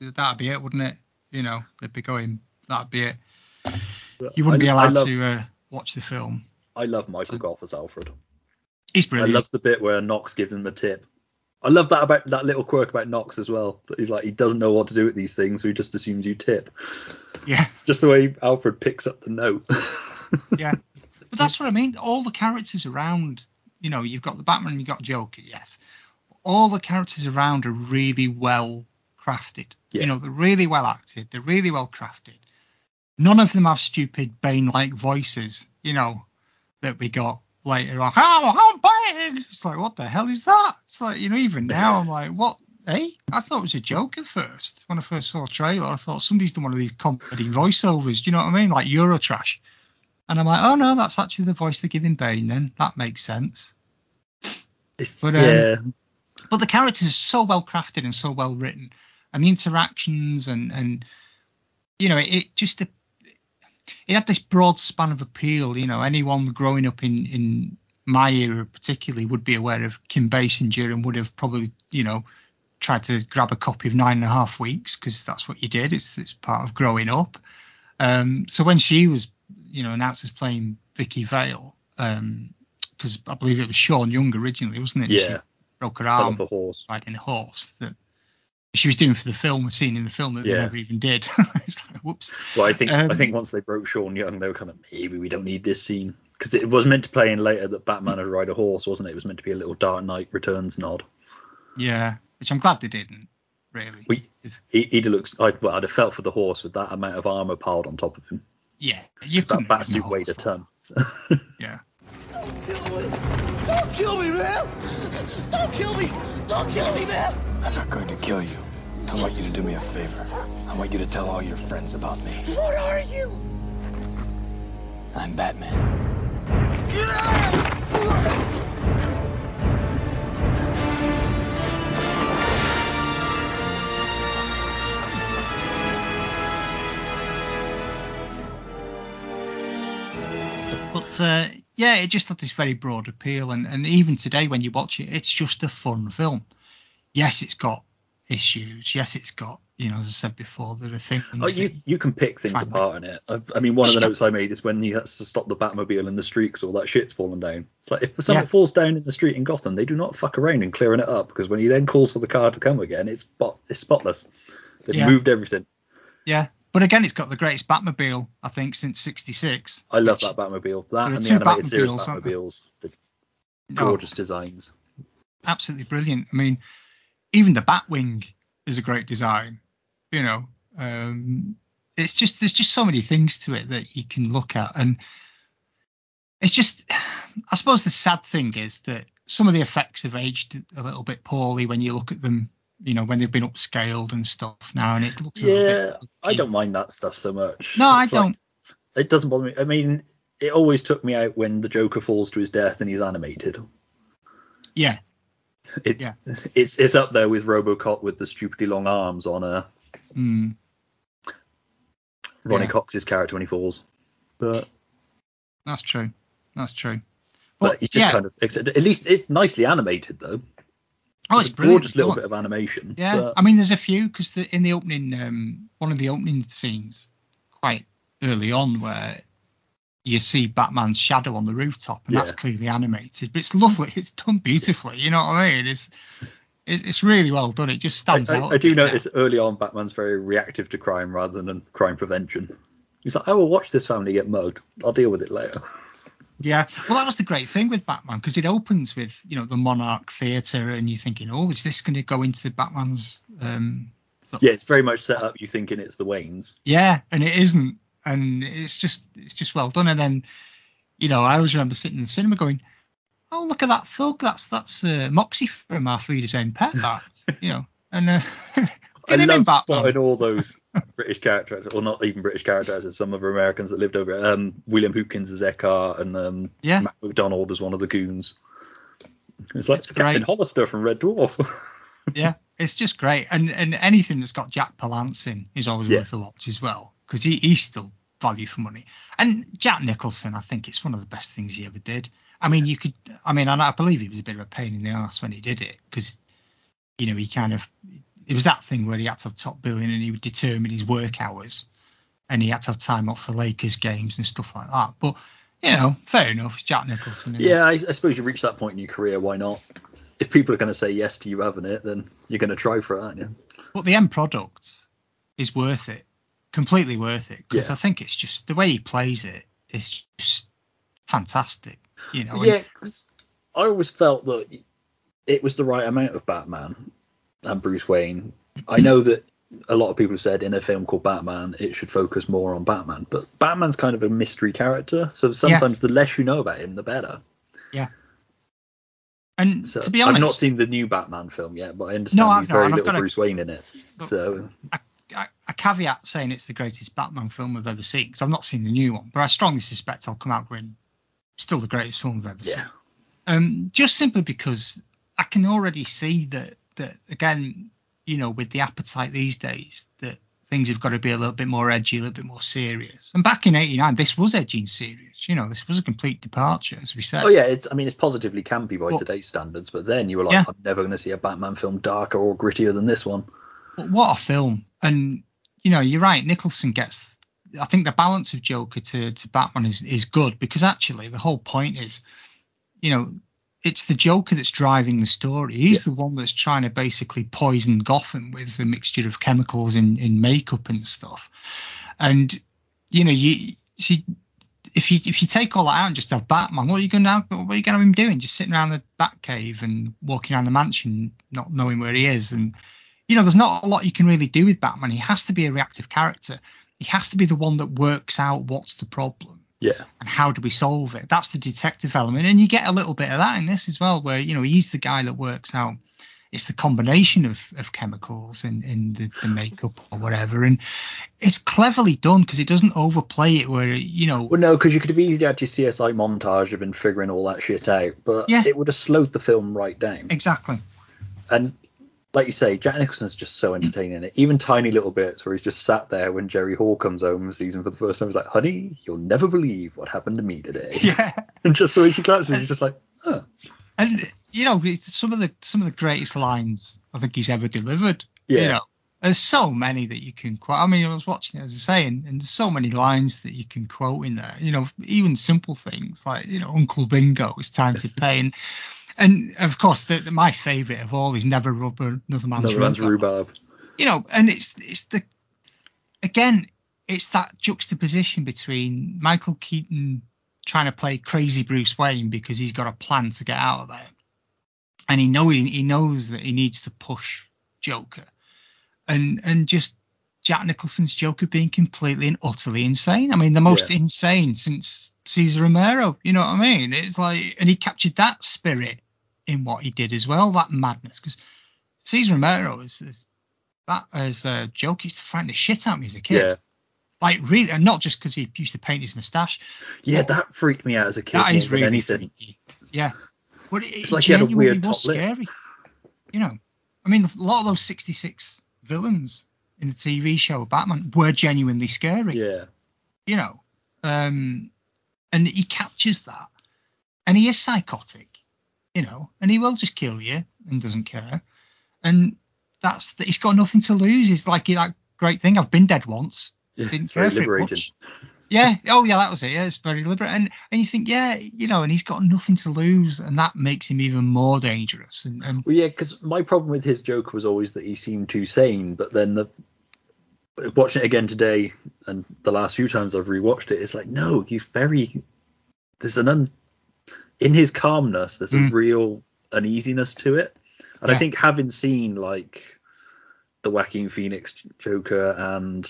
That'd be it, wouldn't it? You know, they'd be going. That'd be it. You wouldn't I- be allowed love- to uh, watch the film. I love Michael Gough as Alfred. He's brilliant. I love the bit where Knox gives him a tip. I love that about that little quirk about Knox as well. That he's like he doesn't know what to do with these things, so he just assumes you tip. Yeah. [laughs] Just the way Alfred picks up the note. [laughs] Yeah. But that's what I mean. All the characters around, you know, you've got the Batman, you've got Joker, yes. All the characters around are really well crafted. Yeah. You know, they're really well acted. They're really well crafted. None of them have stupid Bane-like voices, you know, that we got later on. How I'm Bane. It's like, what the hell is that? It's like, you know, even now I'm like, what? Hey, I thought it was a joke at first. When I first saw the trailer, I thought somebody's done one of these comedy voiceovers. Do you know what I mean? Like Eurotrash. And I'm like, oh no, that's actually the voice they're giving Bane. Then that makes sense. It's- But, um, yeah, But the characters are so well crafted and so well written, and the interactions and and you know, it, it just it had this broad span of appeal. You know, anyone growing up in in my era particularly would be aware of Kim Basinger and would have probably you know tried to grab a copy of Nine and a Half Weeks because that's what you did. It's it's part of growing up. Um, so when she was you know announced as playing Vicki Vale, because I believe it was Sean Young originally, wasn't it? Yeah. She broke her arm riding a horse that she was doing for the film, the scene in the film that they never even did. [laughs] it's like, whoops. Well, I think Um, I think once they broke Sean Young, they were kind of maybe we don't need this scene because it was meant to play in later that Batman would ride a horse, wasn't it? It was meant to be a little Dark Knight Returns nod. Yeah, which I'm glad they didn't. Really. We, he, he'd have. I'd, well, I'd have felt for the horse with that amount of armor piled on top of him. yeah, you That couldn't bat have suit been weighed a horse, ton. [laughs] Yeah. Don't kill me, man! Don't kill me! Don't kill me, man! I'm not going to kill you. I want you to do me a favor. I want you to tell all your friends about me. What are you? I'm Batman. But uh, yeah, it just had this very broad appeal, and, and even today when you watch it, it's just a fun film. Yes, it's got issues. Yes, it's got you know, as I said before, there are things. Oh, you you can pick things apart in it. I, I mean, one of the notes I made is when he has to stop the Batmobile in the street because all that shit's fallen down. It's like if something Yeah. falls down in the street in Gotham, they do not fuck around in clearing it up because when he then calls for the car to come again, it's spot it's spotless. They've Yeah. moved everything. yeah, but again, it's got the greatest Batmobile I think since '66. I love that Batmobile. That and the animated series Batmobiles, aren't? Batmobiles, the gorgeous designs. absolutely brilliant. I mean, even the Batwing is a great design. You know, um, it's just there's just so many things to it that you can look at, and it's just. I suppose the sad thing is that some of the effects have aged a little bit poorly when you look at them. You know, when they've been upscaled and stuff now, and it looks a little Yeah, bit. I don't mind that stuff so much. No, I It's like- don't. it doesn't bother me. I mean, it always took me out when the Joker falls to his death and he's animated. Yeah, It's Yeah. it's it's up there with RoboCop with the stupidly long arms on a. mm, Ronny Yeah. Cox's character when he falls. But that's true. That's true. but he just yeah. kind of at least it's nicely animated though. Oh, it's a brilliant. gorgeous little bit of animation. Yeah, but- I mean, there's a few because the, in the opening, um, one of the opening scenes, quite early on, where you see Batman's shadow on the rooftop, and that's clearly animated, but it's lovely. It's done beautifully. You know what I mean? It's it's, it's really well done. It just I, stands I- out. I a do notice early on Batman's very reactive to crime rather than crime prevention. He's like, I will watch this family get mugged. I'll deal with it later. Yeah, well, that was the great thing with Batman because it opens with you know the Monarch Theatre, and you're thinking, oh, is this going to go into Batman's? Um, sort of- Yeah, it's very much set up. You thinking it's the Waynes. yeah, and it isn't, and it's just it's just well done. And then, you know, I always remember sitting in the cinema going, oh, look at that thug, that's that's uh, Moxey from Auf Wiedersehen, Pet, [laughs] that, you know, and uh, [laughs] I get him in love spotting all those [laughs] British characters, or not even British characters, some of the Americans that lived over. it. Um, William Hootkins as Eckhardt, and um, Yeah. Mac McDonald as one of the goons. It's like It's Captain great. Hollister from Red Dwarf. yeah, it's just great, and and anything that's got Jack Palance in is always Yeah. worth a watch as well because he, he's still value for money. And Jack Nicholson, I think it's one of the best things he ever did. I mean, you could, I mean, and I believe he was a bit of a pain in the ass when he did it because, you know, he kind of, it was that thing where he had to have top billing and he would determine his work hours, and he had to have time off for Lakers games and stuff like that. But you know, fair enough, it's Jack Nicholson. yeah, I, I suppose you reach that point in your career. Why not? If people are going to say yes to you having it, then you're going to try for it, aren't you? but the end product is worth it, completely worth it, because Yeah. I think it's just the way he plays it is just fantastic. You know, and- I always felt that it was the right amount of Batman and Bruce Wayne. I know that a lot of people have said in a film called Batman, it should focus more on Batman, but Batman's kind of a mystery character, so sometimes the less you know about him, the better. And So to be honest, I've not seen the new Batman film yet, but I understand No, I've very and little a- Bruce Wayne in it. So a, a caveat saying it's the greatest Batman film I've ever seen because I've not seen the new one, but I strongly suspect I'll come out going still the greatest film I've ever Yeah. seen. Um, just simply because I can already see that that again, you know, with the appetite these days, that things have got to be a little bit more edgy, a little bit more serious. And back in '89, this was edgy and serious. You know, this was a complete departure, as we said. Oh yeah, it's I mean it's positively campy by Well- today's standards, but then you were like, Yeah. I'm never going to see a Batman film darker or grittier than this one. But what a film! And you know, you're right. Nicholson gets. I think the balance of Joker to, to Batman is is good because actually the whole point is, you know, it's the Joker that's driving the story. He's the one that's trying to basically poison Gotham with a mixture of chemicals in in makeup and stuff. And you know, you see. If you if you take all that out and just have Batman, what are you going to have, what are you going to have him doing? Just sitting around the Batcave and walking around the mansion, not knowing where he is, and you know, there's not a lot you can really do with Batman. He has to be a reactive character. He has to be the one that works out what's the problem Yeah. and how do we solve it. That's the detective element, and you get a little bit of that in this as well, where you know he's the guy that works out. It's the combination of, of chemicals in, in the, the makeup or whatever, and it's cleverly done because it doesn't overplay it. Where you know, Well, no, because you could have easily had your CSI montage of him figuring all that shit out, but Yeah. it would have slowed the film right down. exactly. And like you say, Jack Nicholson's just so entertaining it. Even tiny little bits where he's just sat there when Jerry Hall comes home and sees him for the first time. He's like, "Honey, you'll never believe what happened to me today." [laughs] Yeah. and just the way she glances, he's just like, "Huh." and you know some of the some of the greatest lines I think he's ever delivered. Yeah. You know, there's so many that you can quote. I mean, I was watching it as I say, and, and there's so many lines that you can quote in there. You know, even simple things like you know Uncle Bingo, it's time to [laughs] pay, and and of course the, the- my favourite of all is never rubber another man's, Another man's rhubarb. You know, and it's it's the again it's that juxtaposition between Michael Keaton trying to play crazy Bruce Wayne because he's got a plan to get out of there, and he know he, he knows that he needs to push Joker, and and just Jack Nicholson's Joker being completely and utterly insane. I mean, the most Yeah. insane since Cesar Romero. You know what I mean? It's like, and he captured that spirit in what he did as well, that madness. Because Cesar Romero is, is that as a joke used to frighten the shit out of me as a kid. Yeah. Like really, and not just because he used to paint his moustache. Yeah, that freaked me out as a kid. That is really anything. freaky. Yeah, but it, It's it like he had a weird was top lip. scary. You know, I mean, a lot of those '66 villains in the TV show Batman were genuinely scary. Yeah. You know, um, and he captures that, and he is psychotic. You know, and he will just kill you and doesn't care, and that's that. he's got nothing to lose. It's like that great thing. I've been dead once. Yeah, Didn't it's very care for it liberating. much. Yeah. [laughs] Oh, yeah. That was it. Yeah, it's very liberal. And and you think, yeah, you know, and he's got nothing to lose, and that makes him even more dangerous. And, and Well, yeah, because my problem with his Joker was always that he seemed too sane, but then the watching it again today and the last few times I've rewatched it, it's like no, he's very there's an un, in his calmness. There's Mm. a real uneasiness to it, and I think having seen like the Joaquin Phoenix Joker and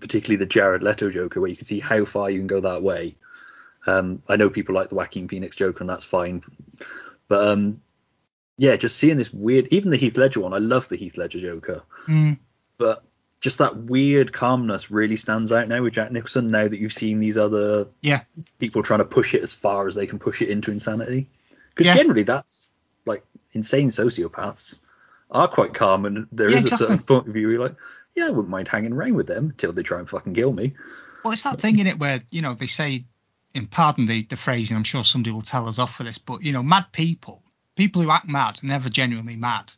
particularly the Jared Leto Joker, where you can see how far you can go that way. Um, I know people like the Joaquin Phoenix Joker, and that's fine, but um, yeah, just seeing this weird, even the Heath Ledger one, I love the Heath Ledger Joker, Mm. but just that weird calmness really stands out now with Jack Nicholson. Now that you've seen these other Yeah. people trying to push it as far as they can push it into insanity, because Yeah. generally that's like insane sociopaths are quite calm, and there is Yeah, a certain point of view where you're like, yeah, I wouldn't mind hanging around with them until they try and fucking kill me. Well, it's that thing in it where you know they say, and pardon the the phrasing, I'm sure somebody will tell us off for this, but you know, mad people, people who act mad, are never genuinely mad.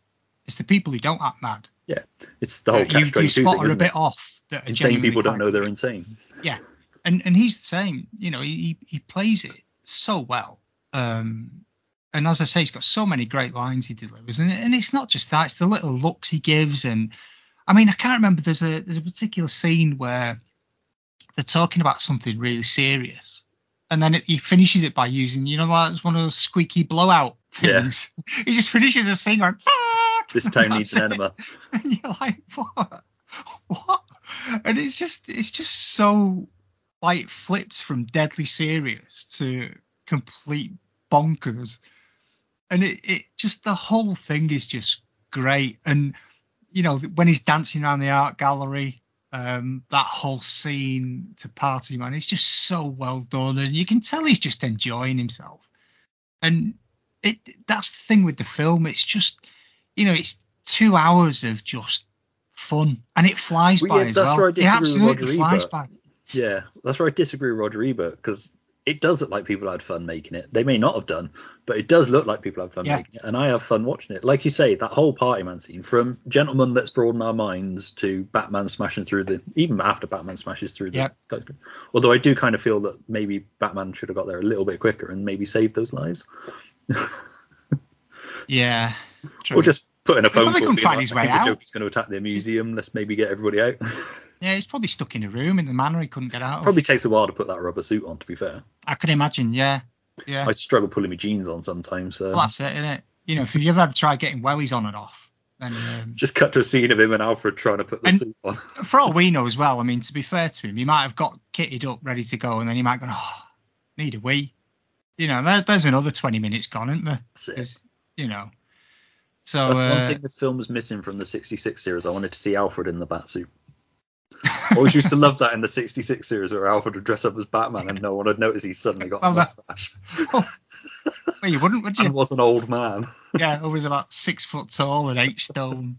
It's the people who don't act mad. Yeah, it's the whole you, catch twenty you spot thing, are a bit it? off. That Insane people don't know they're insane. Yeah, and and he's the same. You know, he he plays it so well. Um, and as I say, he's got so many great lines he delivers, and and it's not just that; it's the little looks he gives. And I mean, I can't remember. There's a there's a particular scene where they're talking about something really serious, and then it, he finishes it by using, you know, like it's one of those squeaky blowout things. Yeah. [laughs] he just finishes a scene going. This town needs an it. enema. [laughs] and you're like, what? What? And it's just, it's just so like flipped from deadly serious to complete bonkers, and it, it just the whole thing is just great. And you know when he's dancing around the art gallery, um, that whole scene to Party Man, it's just so well done, and you can tell he's just enjoying himself. And it that's the thing with the film, it's just you know, it's two hours of just fun, and it flies Well, by yeah, as that's well. where I it disagree with absolutely flies by. Yeah, that's where I disagree with Roger Ebert because it does look like people had fun making it. They may not have done, but it does look like people had fun Yeah. making it, and I have fun watching it. Like you say, that whole party man scene from "Gentlemen, Let's Broaden Our Minds" to Batman smashing through the, even after Batman smashes through the. Yep. Although I do kind of feel that maybe Batman should have got there a little bit quicker and maybe saved those lives, [laughs] Yeah, true. or just put in a phone call. couldn't find like, his I way think out. The Joker's going to attack their museum. Let's maybe get everybody out. [laughs] yeah, he's probably stuck in a room in the manor he couldn't get out. of. Probably takes a while to put that rubber suit on. To be fair, I can imagine. Yeah, yeah. I struggle pulling my jeans on sometimes. So. well, that's it, isn't it? You know, if you've ever had to try getting wellies on and off, then um, Just cut to a scene of him and Alfred trying to put the suit on. [laughs] for all we know as well, I mean, to be fair to him, he might have got kitted up, ready to go, and then he might go, oh, need a wee. You know, there, there's another 20 minutes gone, isn't there? That's it. 'Cause, You know. So, That's uh, one thing this film was missing from the 66 series. I wanted to see Alfred in the bat suit. I always used to love that in the 66 series where Alfred would dress up as Batman and no one would notice he suddenly got Well, a mustache [laughs] well, you wouldn't, would and you? was an old man. [laughs] yeah, who was about six foot tall and eight stone.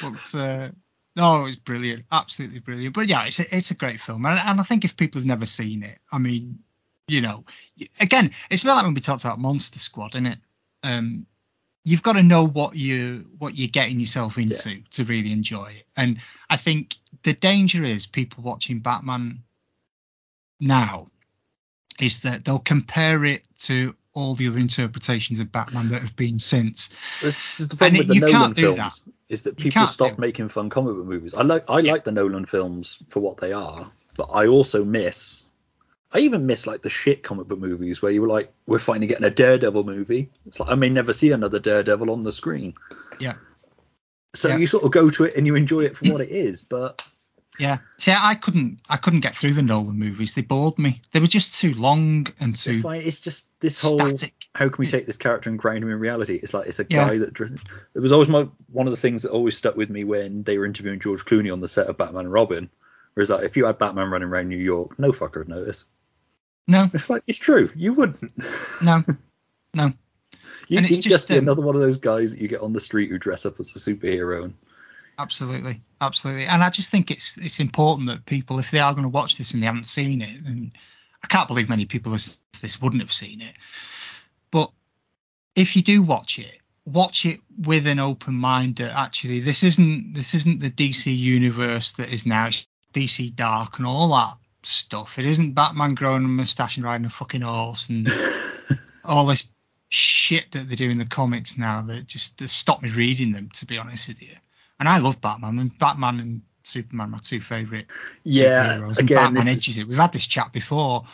But uh, no, it was brilliant, absolutely brilliant. But yeah, it's a, it's a great film, and, and I think if people have never seen it, I mean, you know, again, it's about like when we talked about Monster Squad, isn't it? Um, you've got to know what you what you're getting yourself into to really enjoy it. And I think the danger is people watching Batman now is that they'll compare it to all the other interpretations of Batman that have been since. This is the problem And with the Nolan can't do films that. is that people stop making fun comic book movies. I like I like the Nolan films for what they are, but I also miss I even miss like the shit comic book movies where you were like, we're finally getting a Daredevil movie. It's like I may never see another Daredevil on the screen. Yeah. So Yeah. you sort of go to it and you enjoy it for what it is, but Yeah. See, I couldn't I couldn't get through the Nolan movies. They bored me. They were just too long and too It's just this whole static. how can we take this character and ground him in reality? It's like it's a Yeah. guy that it was always my one of the things that always stuck with me when they were interviewing George Clooney on the set of Batman and Robin. Whereas like if you had Batman running around New York, no fucker would notice. No, It's like it's true, you wouldn't. no, [laughs] no. You, And it's just, just be um, another one of those guys that you get on the street who dress up as a superhero. And Absolutely, absolutely. And I just think it's it's important that people, if they are going to watch this and they haven't seen it, and I can't believe many people as this wouldn't have seen it, but if you do watch it, watch it with an open mind that actually this isn't this isn't the DC universe that is now It's DC Dark and all that stuff. It isn't Batman growing a mustache and riding a fucking horse and [laughs] all this shit that they do in the comics now that just has stopped me reading them to be honest with you. And I love Batman and Batman and Superman my two favourite yeah, superheroes. and again, Batman this edges is, it. We've had this chat before.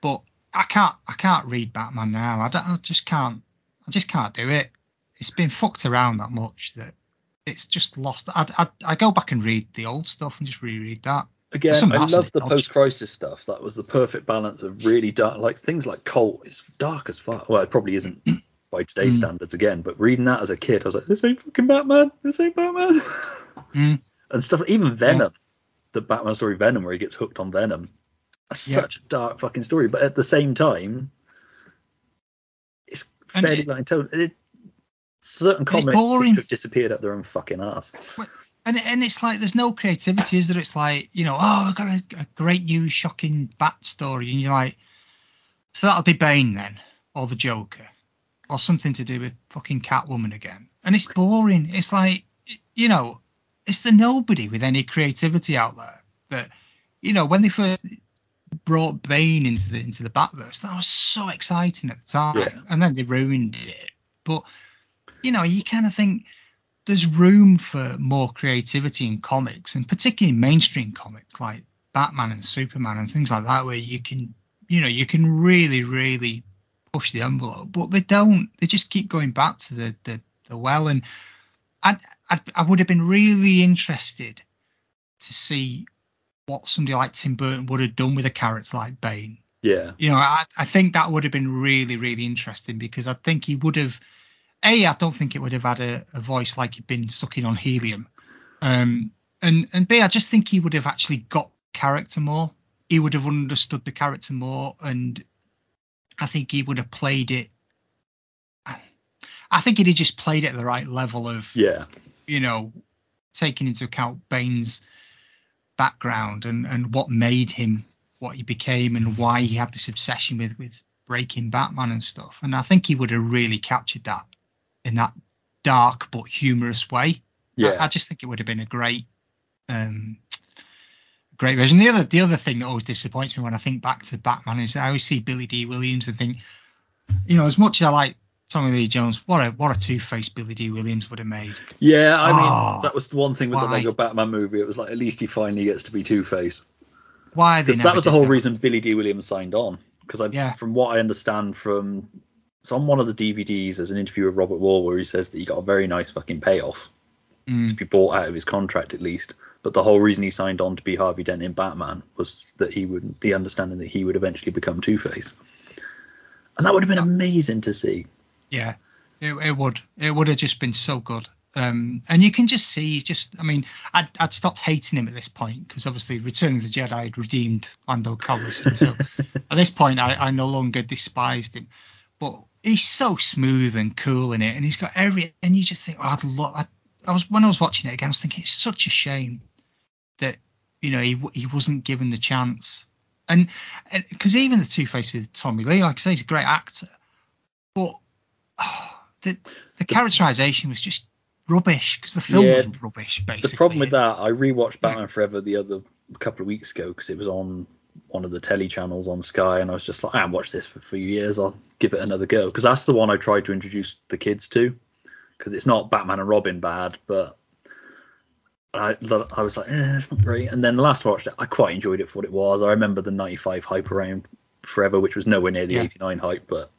But I can't I can't read Batman now. I don't. I just can't. I just can't do it. It's been fucked around that much that it's just lost. I I, I go back and read the old stuff and just reread that. Again, I love the post-crisis stuff. That was the perfect balance of really dark, like things like Cult is dark as fuck. Well, it probably isn't [clears throat] by today's Mm. standards again, but reading that as a kid, I was like, this ain't fucking Batman. This ain't Batman. [laughs] Mm. and stuff. Even Venom, the Batman story Venom, where he gets hooked on Venom. That's Yeah. such a dark fucking story, but at the same time, it's fairly it- light tone. It, certain comics seem boring. to have disappeared up their own fucking ass. And and it's like there's no creativity, is there? It's like you know, oh, I've got a, a great new shocking bat story, and you're like, so that'll be Bane then, or the Joker, or something to do with fucking Catwoman again. And it's boring. It's like, you know, it's the nobody with any creativity out there. That you know, when they first brought Bane into the into the Batverse, that was so exciting at the time, Yeah. and then they ruined it. But you know, you kind of think there's room for more creativity in comics, and particularly mainstream comics like Batman and Superman and things like that, where you can, you know, you can really, really push the envelope. But they don't. They just keep going back to the the, the well. And I, I I would have been really interested to see what somebody like Tim Burton would have done with a character like Bane Yeah, you know, I, I think that would have been really, really interesting because I think he would have. A, I don't think it would have had a, a voice like he'd been sucking on helium. Um, and and B, I just think he would have actually got character more. He would have understood the character more, and I think he would have played it. I think he'd have just played it at the right level of yeah, you know, taking into account Bane's background and, and what made him what he became and why he had this obsession with with breaking Batman and stuff. And I think he would have really captured that in that dark but humorous way. yeah. I, I just think it would have been a great um great version. The other the other thing that always disappoints me when I think back to Batman is I always see Billy Dee Williams and think, you know, as much as I like Tommy Lee Jones, what a what a two faced Billy Dee Williams would have made. Yeah, I mean Oh, that was the one thing with the? Lego Batman movie. It was like at least he finally gets to be Two Face Why because that was the whole that. reason Billy Dee Williams signed on. Because I, Yeah. from what I understand from, it's on one of the DVDs. There's an interview with Robert Wuhl where he says that he got a very nice fucking payoff Mm. to be bought out of his contract at least. But the whole reason he signed on to be Harvey Dent in Batman was that he would the understanding that he would eventually become Two Face, and that would have been amazing to see. Yeah, it, it would. It would have just been so good. Um, and you can just see, he's just, I mean, I'd, I'd stopped hating him at this point because obviously Return of the Jedi had redeemed Lando Calrissian. So [laughs] at this point, I, I no longer despised him. But he's so smooth and cool in it, and he's got every, and you just think, oh, I'd love, I, I was, when I was watching it again, I was thinking, it's such a shame that, you know, he, he wasn't given the chance. And because even the Two Face with Tommy Lee, like I say, he's a great actor, but [sighs] oh, the the characterization was just rubbish because the film Yeah, was rubbish. Basically, The problem with that, I rewatched Batman Forever the other couple of weeks ago because it was on one of the telly channels on Sky, and I was just like, I haven't watched this for a few years. I'll give it another go because that's the one I tried to introduce the kids to because it's not Batman and Robin bad, but I I was like, eh, it's not great. And then the last I watched it, I quite enjoyed it for what it was. I remember the '95 hype around Forever, which was nowhere near the Yeah. '89 hype, but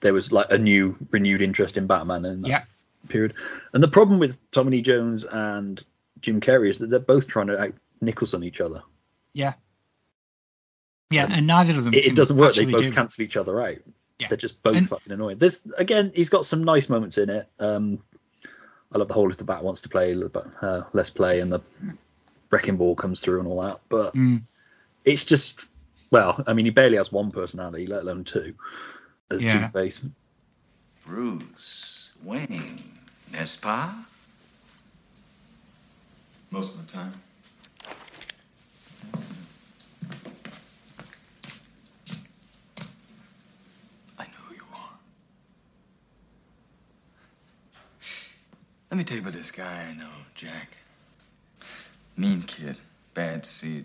there was like a new renewed interest in Batman in that Yeah. period. And the problem with Tommy Lee Jones and Jim Carrey is that they're both trying to out Nicholson each other. yeah, yeah, and neither of them. It, it doesn't work. They both do cancel each other out. Yeah. They're just both And- fucking annoying. This again, he's got some nice moments in it. Um, I love the whole if the bat wants to play, but uh, let's play, and the wrecking ball comes through and all that. But Mm. it's just, well, I mean, he barely has one personality, let alone two, as Yeah. Two Face. Bruce Wayne, n'est-ce pas? Most of the time. I know who you are. Let me tell you about this guy I know, Jack. Mean kid, bad seed,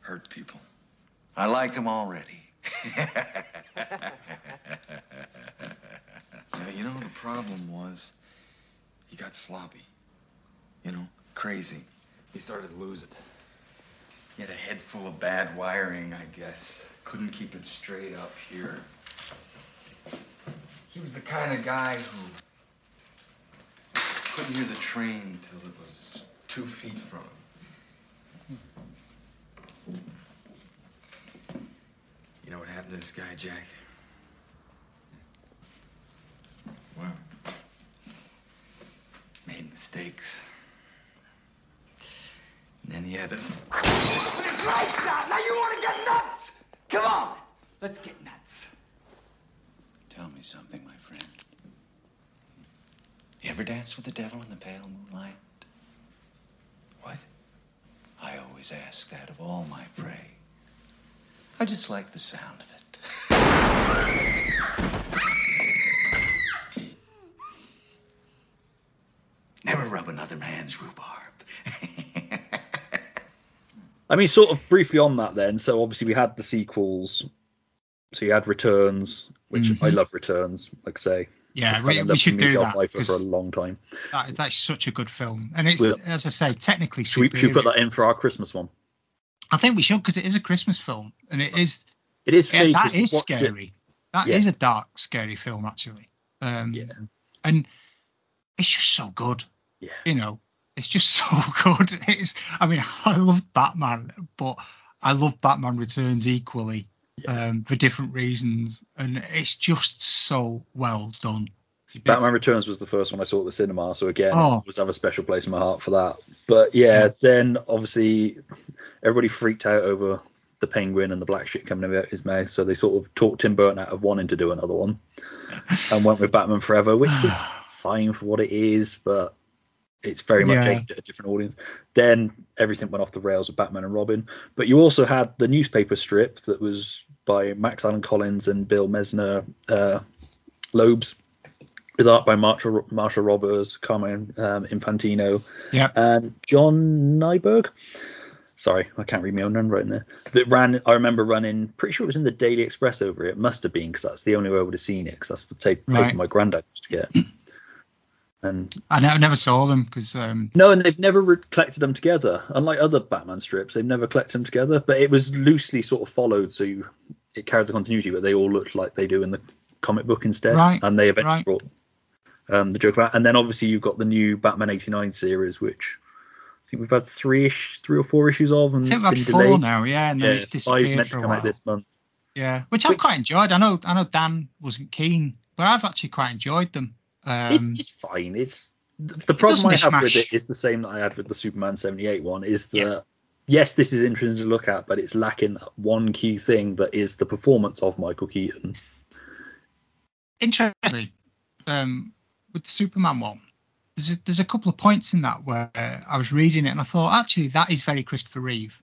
hurt people. I like him already. [laughs] You know, the problem was he got sloppy. You know, crazy. He started to lose it. He had a head full of bad wiring, I guess. couldn't keep it straight up here. He was the kind of guy who couldn't hear the train till it was two feet from him. You know what happened to this guy, Jack? Well, made mistakes. And then he had us. Right shot! Now you want to get nuts! Come on! Let's get nuts. Tell me something, my friend. You ever dance with the devil in the pale moonlight? What? I always ask that of all my prey. I just like the sound of it. Never rub another man's rhubarb. [laughs] I mean, sort of briefly on that then. So obviously we had the sequels. So you had Returns, which I mm-hmm. love Returns. Like I say, Yeah, we, we should do that. Pfeiffer for a long time. That, that's such a good film, and it's We'll- as I say, technically. Should we, should we put that in for our Christmas one? I think we should because it is a Christmas film, and it is. It is Yeah, that is it- scary. That is Yeah. a dark, scary film, actually. Um, Yeah. And it's just so good. Yeah. You know, it's just [laughs] so good. It's. I mean, I love Batman, but I love Batman Returns equally um, for different reasons, and it's just so well done. Batman Returns was the first one I saw at the cinema, so again, Oh. it was have a special place in my heart for that. But yeah, then obviously everybody freaked out over the penguin and the black shit coming out of his mouth, so they sort of talked Tim Burton out of wanting to do another one, [laughs] and went with Batman Forever, which was [sighs] fine for what it is, but it's very much Yeah. aimed at a different audience. Then everything went off the rails with Batman and Robin, but you also had the newspaper strip that was by Max Allan Collins and Bill Messner uh, Loebs with art by Marshall, Marshall Rogers, Carmine um, Infantino, Yep. and John Nyberg. Sorry, I can't read my own handwriting there. That ran, I remember running. Pretty sure it was in the Daily Express over it. Must have been because that's the only way I would have seen it. Because that's the tape paper my granddad used to get. And I never, saw them because um, no, and they've never re- collected them together. Unlike other Batman strips, they've never collected them together. But it was loosely sort of followed, so you, it carried the continuity. But they all looked like they do in the comic book instead. Right, And they eventually right. brought um, the Joker out. And then obviously you've got the new Batman '89 series, which I think we've had three ish, three or four issues of, and I think it's been four delayed. now, yeah, and then Yeah, it's five's meant for to come while. out this month. Yeah, which I've quite enjoyed. I know, I know Dan wasn't keen, but I've actually quite enjoyed them. Um, it's, it's fine. It's the problem I have with it is the same that I had with the Superman 78 one. Is that yes, this is interesting to look at, but it's lacking that one key thing that is the performance of Michael Keaton. interestingly, um, with the Superman one, there's a, there's a couple of points in that where I was reading it and I thought actually that is very Christopher Reeve.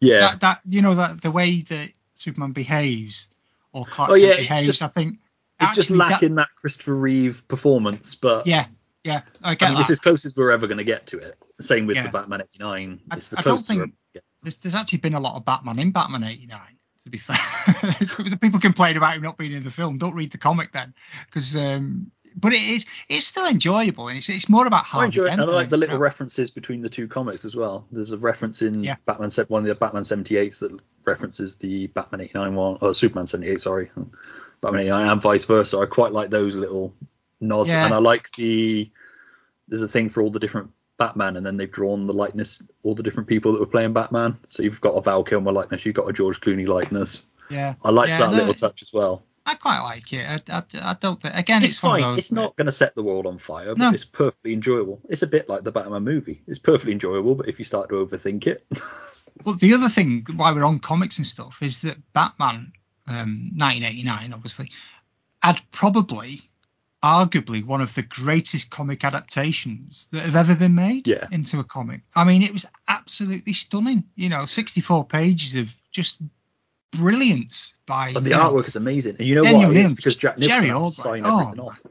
Yeah, That that you know that the way that Superman behaves or Clark Oh, yeah, behaves, just- I think it's just actually that- lacking that, Christopher Reeve performance. But yeah, yeah, I I mean, it's as close as we're ever going to get to it. Same with Yeah. the Batman 89. It's the I don't closest. we're think- get. there's, there's actually been a lot of Batman in Batman 89. To be fair, [laughs] the people complain about him not being in the film. Don't read the comic then, because um, but it is it's still enjoyable and it's it's more about how I enjoy it, and I like the little references between the two comics as well. There's a reference in Yeah. Batman, one of the Batman 78s that references the Batman 89 one, or Superman 78, sorry, Batman 89, and vice versa. I quite like those little nods, Yeah. and I like the there's a thing for all the different Batman, and then they've drawn the likeness, all the different people that were playing Batman. So you've got a Val Kilmer likeness, you've got a George Clooney likeness. Yeah, I liked Yeah, that no, little touch as well. I quite like it. I, I, I don't think again It's, it's, one fine. of those It's not going to set the world on fire, but No. it's perfectly enjoyable. It's a bit like the Batman movie. It's perfectly enjoyable, but if you start to overthink it, [laughs] Well, the other thing why we're on comics and stuff is that Batman, um, 1989, obviously, had probably, arguably, one of the greatest comic adaptations that have ever been made Yeah. into a comic. I mean, it was absolutely stunning. You know, 64 pages of just brilliance by. but the you know, artwork is amazing. And you know why? It's because Jack Nicholson Jerry had to Albright. sign Oh, everything off.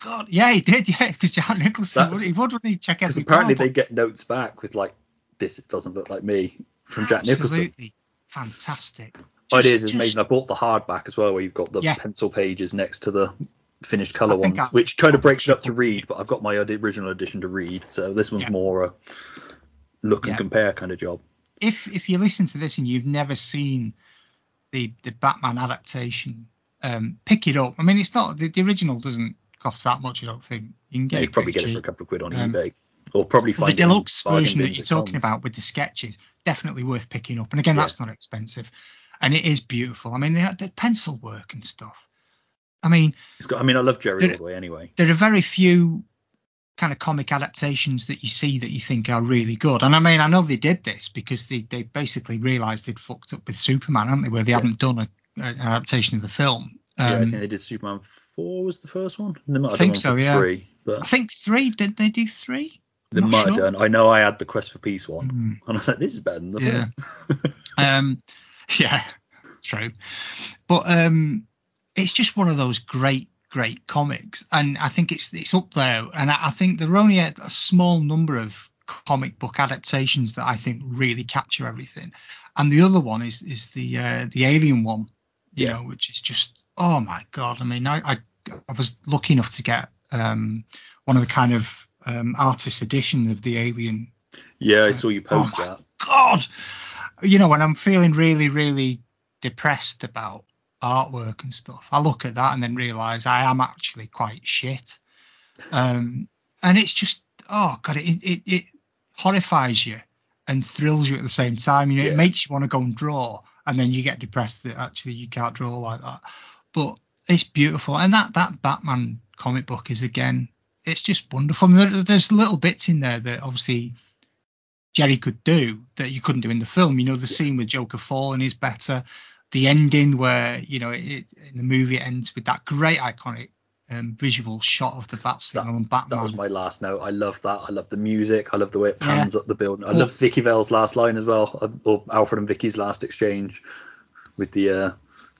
God, yeah, he did, [laughs] yeah, because Jack Nicholson, would he would, wouldn't he? Check Because every apparently panel. they get notes back with like, this doesn't look like me from Jack Nicholson. Absolutely fantastic. Oh, it Just- is. It's just- amazing. I bought the hardback as well, where you've got the Yeah. pencil pages next to the finished color ones, I- which kind of breaks it up to read. But I've got my original edition to read, so this one's Yeah. more a look and Yeah. compare kind of job. if if you listen to this and you've never seen the the Batman adaptation, um, pick it up. I mean, it's not the, the original doesn't cost that much. I don't think you can get Yeah, it you'd probably get it for a couple of quid on Um, eBay, or probably find the deluxe version that you're talking about with the sketches definitely worth picking up and again that's not expensive and it is beautiful i mean the, the pencil work and stuff i mean It's got, I mean, I love Jerry There- Ordway anyway. there are very few kind of comic adaptations that you see that you think are really good and i mean i know they did this because they, they basically realized they'd fucked up with superman haven't they where they hadn't done a, an adaptation of the film yeah, I Um, think they did Superman four was the first one. They have think so, yeah. Three, but I think three did they do three they might have done. I know I had the Quest for Peace one, Hmm. and I was like, this is better than the Yeah. [laughs] um [laughs] yeah true but um it's just one of those great great comics and i think it's it's up there and i, I think there are only a, a small number of comic book adaptations that i think really capture everything and the other one is is the uh the alien one you Yeah. know which is just oh my god i mean i i, I was lucky enough to get um one of the kind of um artist edition of the alien Yeah, I saw you post Oh my that. God, you know, when I'm feeling really, really depressed about artwork and stuff, I look at that and then realise I am actually quite shit. Um, and it's just, oh God, it, it, it horrifies you and thrills you at the same time. You know, Yeah. it makes you want to go and draw, and then you get depressed that actually you can't draw like that. But it's beautiful, and that that Batman comic book is again, it's just wonderful. And there, there's little bits in there that obviously Jerry could do that you couldn't do in the film. You know, the scene with Joker falling is better. The ending where you know it, in the movie it ends with that great iconic um, visual shot of the bat signal and Batman. That was my last note. I love that. I love the music. I love the way it Yeah. pans up the building. I love Vicki Vale's last line as well, uh, or Alfred and Vicki's last exchange with the, uh,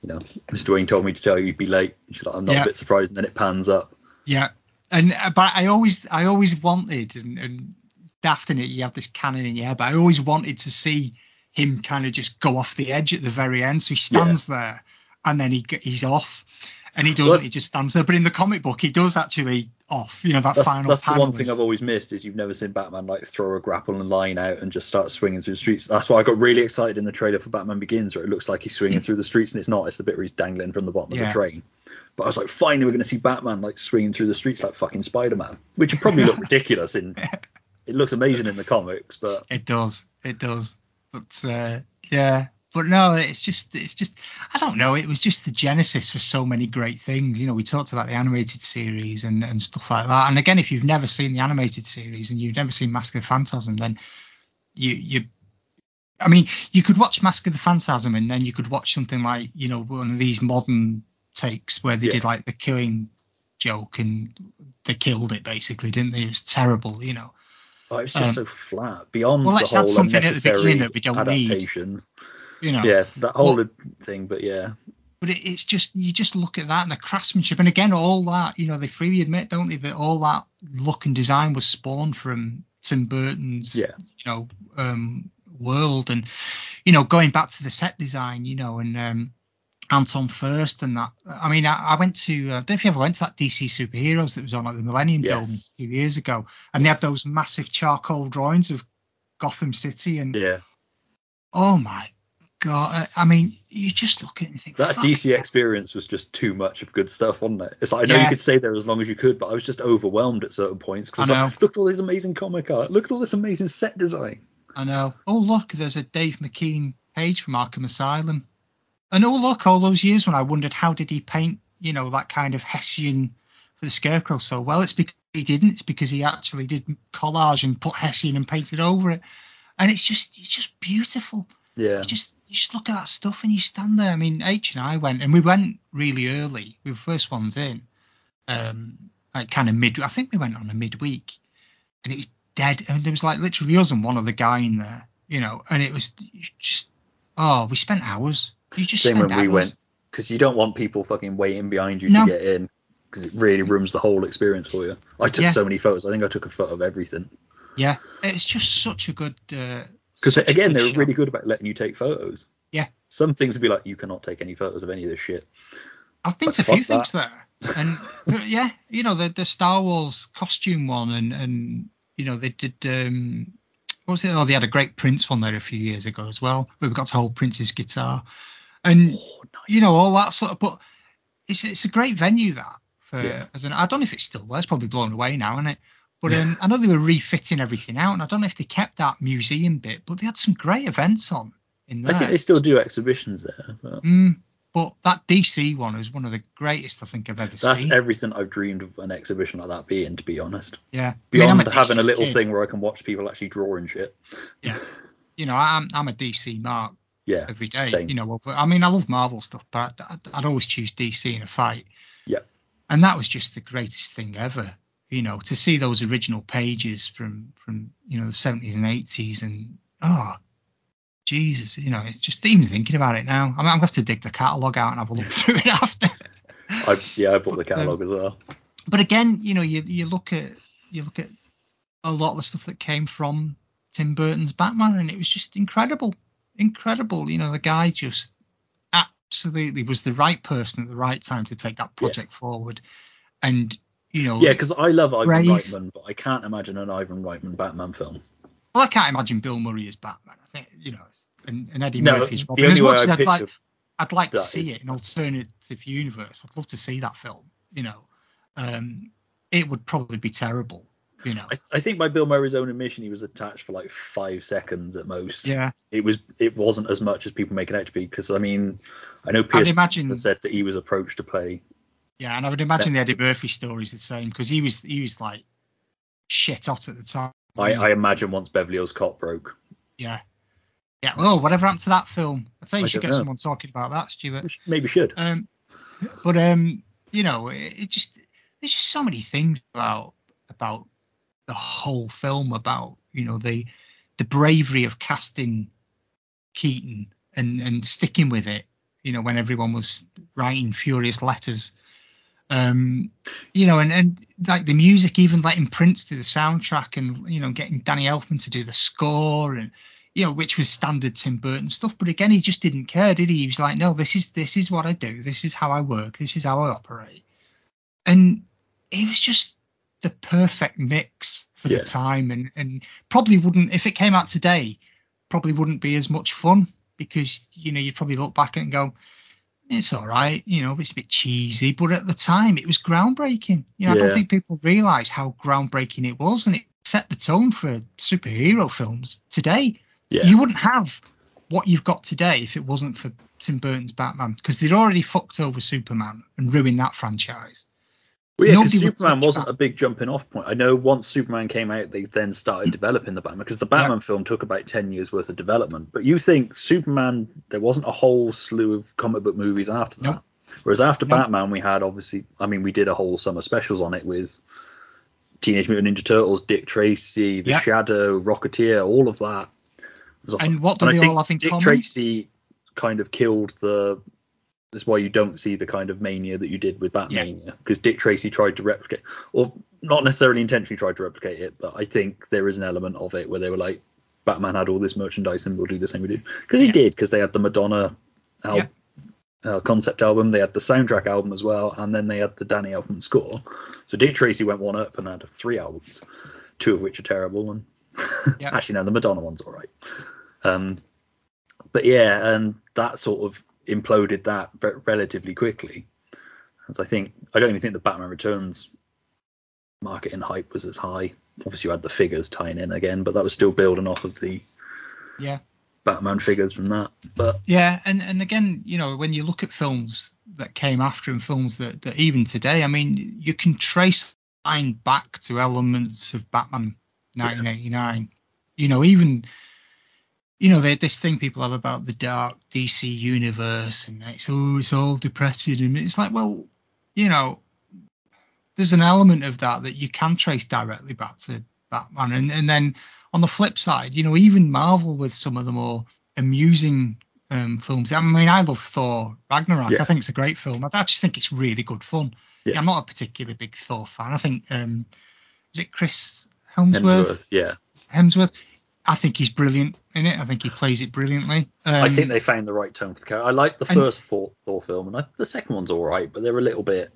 you know, Mr. Wayne told me to tell you you'd be late. She's like, I'm not Yeah. a bit surprised. And then it pans up. Yeah, and uh, but I always I always wanted and, and daft in it. You have this canon in your head, but I always wanted to see him kind of just go off the edge at the very end. So he stands there and then he he's off. And he doesn't. Well, he just stands there. But in the comic book, he does actually off. You know that That's, final that's the one thing I've always missed is you've never seen Batman like throw a grapple and line out and just start swinging through the streets. That's why I got really excited in the trailer for Batman Begins, where it looks like he's swinging through the streets and it's not. It's the bit where he's dangling from the bottom of the train. But I was like, finally, we're going to see Batman like swinging through the streets like fucking Spider Man, which would probably look [laughs] ridiculous in. It looks amazing in the comics, but It does. It does. But uh, yeah. But no, it's just it's just I don't know. It was just the genesis for so many great things. You know, we talked about the animated series and, and stuff like that. And again, if you've never seen the animated series and you've never seen Mask of the Phantasm, then you you I mean, you could watch Mask of the Phantasm and then you could watch something like, you know, one of these modern takes where they Yeah. did like the killing joke and they killed it basically, didn't they? It was terrible, you know. Oh, it was just Um, so flat. Beyond well, the let's add whole something at the unnecessary beginning that we don't need. adaptation. You know. Yeah, that whole Well- thing. But yeah, but it, it's just you just look at that and the craftsmanship and again all that you know they freely admit don't they that all that look and design was spawned from tim burton's Yeah. you know um world and you know going back to the set design you know and um Anton Furst and that i mean i, I went to uh, i don't know if you ever went to that dc superheroes that was on at the millennium Yes. building a few years ago and they had those massive charcoal drawings of gotham city and yeah. oh my god i mean you just look at it and think That "Fuck DC experience was just too much of good stuff, wasn't it? It's like I know Yeah. you could stay there as long as you could, but I was just overwhelmed at certain points because like, look at all this amazing comic art, look at all this amazing set design. I know. Oh look, there's a Dave McKean page from Arkham Asylum. And oh look, all those years when I wondered how did he paint, you know, that kind of Hessian for the Scarecrow so well. It's because he didn't. It's because he actually did collage and put Hessian and painted over it. And it's just, it's just beautiful. Yeah, You just, you just look at that stuff and you stand there. I mean, H and I went, and we went really early. We were first ones in, um, like kind of mid. I think we went on a midweek, and it was dead. And there was like literally us and one other guy in there, you know. And it was just, oh, we spent hours. You just same when we hours. went because you don't want people fucking waiting behind you No. to get in because it really ruins the whole experience for you. I took Yeah. so many photos. I think I took a photo of everything Yeah, it's just such a good. Uh, because a again they're really good about letting you take photos. Yeah. Some things would be like you cannot take any photos of any of this shit. I've been to a few fuck things there, and yeah, you know the the Star Wars costume one, and and you know they did. um What was it? Oh, they had a great Prince one there a few years ago as well, where we got to hold Prince's guitar. And Oh, you know all that sort of. But it's it's a great venue that for Yeah. as an. I don't know if it's still there. It's probably blown away now, isn't it? But um, I know they were refitting everything out, and I don't know if they kept that museum bit. But they had some great events on in there. I think they still do exhibitions there. But Mm, but that DC one is one of the greatest I think I've ever that's seen. That's everything I've dreamed of an exhibition like that being, to be honest. yeah. I mean, Beyond having a little kid. thing where I can watch people actually draw and shit. Yeah. You know, I'm I'm a DC mark Yeah. every day. same. You know, I mean, I love Marvel stuff, but I'd, I'd, always choose DC in a fight. Yeah. And that was just the greatest thing ever. You know, to see those original pages from from you know the 70s and 80s, and oh, Jesus, you know, it's just even thinking about it now. I mean, I'm gonna have to dig the catalogue out and have a look [laughs] through it after. I, yeah, I bought the um, catalogue as well. but again, you know, you you look at you look at a lot of the stuff that came from Tim Burton's Batman, and it was just incredible, incredible. You know, the guy just absolutely was the right person at the right time to take that project forward, and you know, Yeah, because I love Ivan Brave. Reitman, but I can't imagine an Ivan Reitman Batman film. well, I can't imagine Bill Murray as Batman. I think you know, and, and Eddie No, Murphy's Robin. As much as I'd like, I'd like to see is- it in alternative universe. I'd love to see that film. You know, um, it would probably be terrible. You know, I, I think by Bill Murray's own admission, he was attached for like five seconds at most. yeah. It was. It wasn't as much as people make it out to be. Because I mean, I know Pierce imagine- said that he was approached to play. Yeah, and I would imagine the Eddie Murphy story is the same because he was he was like shit hot at the time. I, I imagine once Beverly Hills Cop broke, Yeah, yeah. Well, whatever happened to that film? I tell you, I should get know. someone talking about that, Stuart. maybe should. Um, but um, you know, it, it just there's just so many things about about the whole film about you know the the bravery of casting Keaton and and sticking with it. You know, when everyone was writing furious letters. Um, you know, and, and like the music, even letting Prince do the soundtrack, and you know, getting Danny Elfman to do the score, and you know, which was standard Tim Burton stuff. But again, he just didn't care, did he? He was like, no, this is this is what I do. This is how I work. This is how I operate. And it was just the perfect mix for Yeah. the time, and and probably wouldn't if it came out today, probably wouldn't be as much fun because you know you'd probably look back and go. It's all right, you know, it's a bit cheesy, but at the time it was groundbreaking. You know, I don't think people realise how groundbreaking it was, and it set the tone for superhero films today. Yeah. You wouldn't have what you've got today if it wasn't for Tim Burton's Batman, because they'd already fucked over Superman and ruined that franchise. Well, yeah, because Superman wasn't a big jumping off point. I know once Superman came out, they then started mm. developing the Batman because the Batman film took about 10 years worth of development. But you think Superman, there wasn't a whole slew of comic book movies after that. Nope. Whereas after Nope. Batman, we had obviously, I mean, we did a whole summer specials on it with Teenage Mutant Ninja Turtles, Dick Tracy, The Yeah. Shadow, Rocketeer, all of that. And what do they all have in Dick common? Tracy kind of killed the. That's why you don't see the kind of mania that you did with Batmania, because Dick Tracy tried to replicate, or not necessarily intentionally tried to replicate it, but I think there is an element of it where they were like, Batman had all this merchandise and we'll do the same we do, because he Yeah. did, because they had the Madonna al- uh, concept album, they had the soundtrack album as well, and then they had the Danny Elfman score. So Dick Tracy went one up and had three albums, two of which are terrible, and Yeah. [laughs] actually no, the Madonna one's all right. Um, but yeah, and that sort of imploded that re- relatively quickly. As I think, I don't even think the Batman Returns market marketing hype was as high. Obviously, you had the figures tying in again, but that was still building off of the Yeah. Batman figures from that. But Yeah, and, and again, you know, when you look at films that came after and films that, that even today, I mean, you can trace line back to elements of Batman 1989. You know, even you know, they, this thing people have about the dark DC universe and it's oh, it's all depressing, and it's like, well, you know, there's an element of that that you can trace directly back to Batman, and and then on the flip side, you know, even Marvel with some of the more amusing um, films. I mean, I love Thor Ragnarok. Yeah. I think it's a great film. I, I just think it's really good fun. Yeah. I'm not a particularly big Thor fan. I think um, is it Chris Helmsworth? Hemsworth, yeah, Hemsworth. I think he's brilliant in it. I think he plays it brilliantly. Um, I think they found the right tone for the character. I like the first Thor, Thor film, and I, the second one's all right, but they're a little bit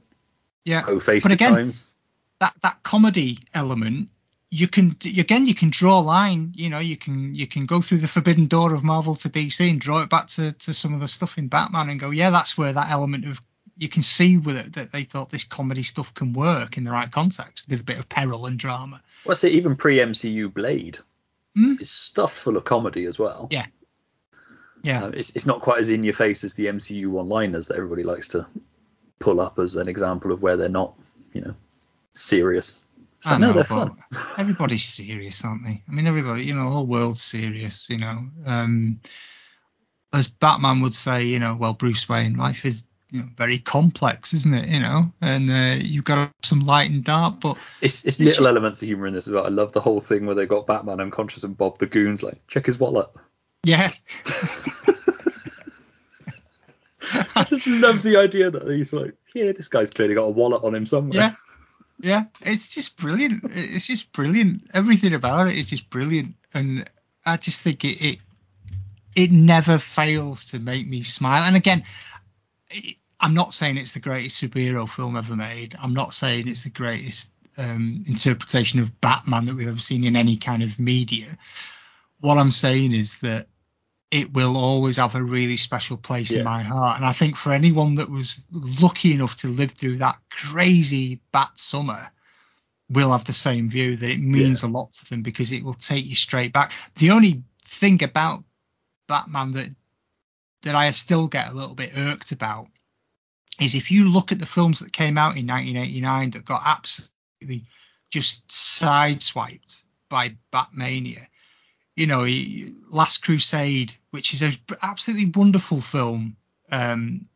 yeah. po-faced But at again, times. that that comedy element, you can again you can draw a line you know you can you can go through the forbidden door of marvel to dc and draw it back to, to some of the stuff in batman and go yeah that's where that element of you can see with it that they thought this comedy stuff can work in the right context with a bit of peril and drama Well, I say even pre MCU Blade Hmm? is stuffed full of comedy as well. yeah yeah Uh, it's, it's not quite as in your face as the MCU one liners that everybody likes to pull up as an example of where they're not, you know, serious. So, I no, know, they're fun. everybody's serious, aren't they? I mean, everybody, you know, the whole world's serious, you know. Um, as Batman would say, you know, well, Bruce Wayne, life is you know, very complex, isn't it? You know, and uh, you've got some light and dark, but It's, it's, It's little just- elements of humor in this as well. I love the whole thing where they got Batman unconscious and Bob the Goon's like, check his wallet. yeah, [laughs] [laughs] I just love the idea that he's like, yeah, this guy's clearly got a wallet on him somewhere. yeah, yeah. It's just brilliant. It's just brilliant. Everything about it is just brilliant, and I just think it it, it never fails to make me smile. And again, it, I'm not saying it's the greatest superhero film ever made. I'm not saying it's the greatest um, interpretation of Batman that we've ever seen in any kind of media. What I'm saying is that it will always have a really special place Yeah. in my heart. And I think for anyone that was lucky enough to live through that crazy Bat summer, will have the same view that it means a lot to them because it will take you straight back. The only thing about Batman that that I still get a little bit irked about is if you look at the films that came out in 1989 that got absolutely just sideswiped by Batmania. You know, Last Crusade, which is an absolutely wonderful film, um,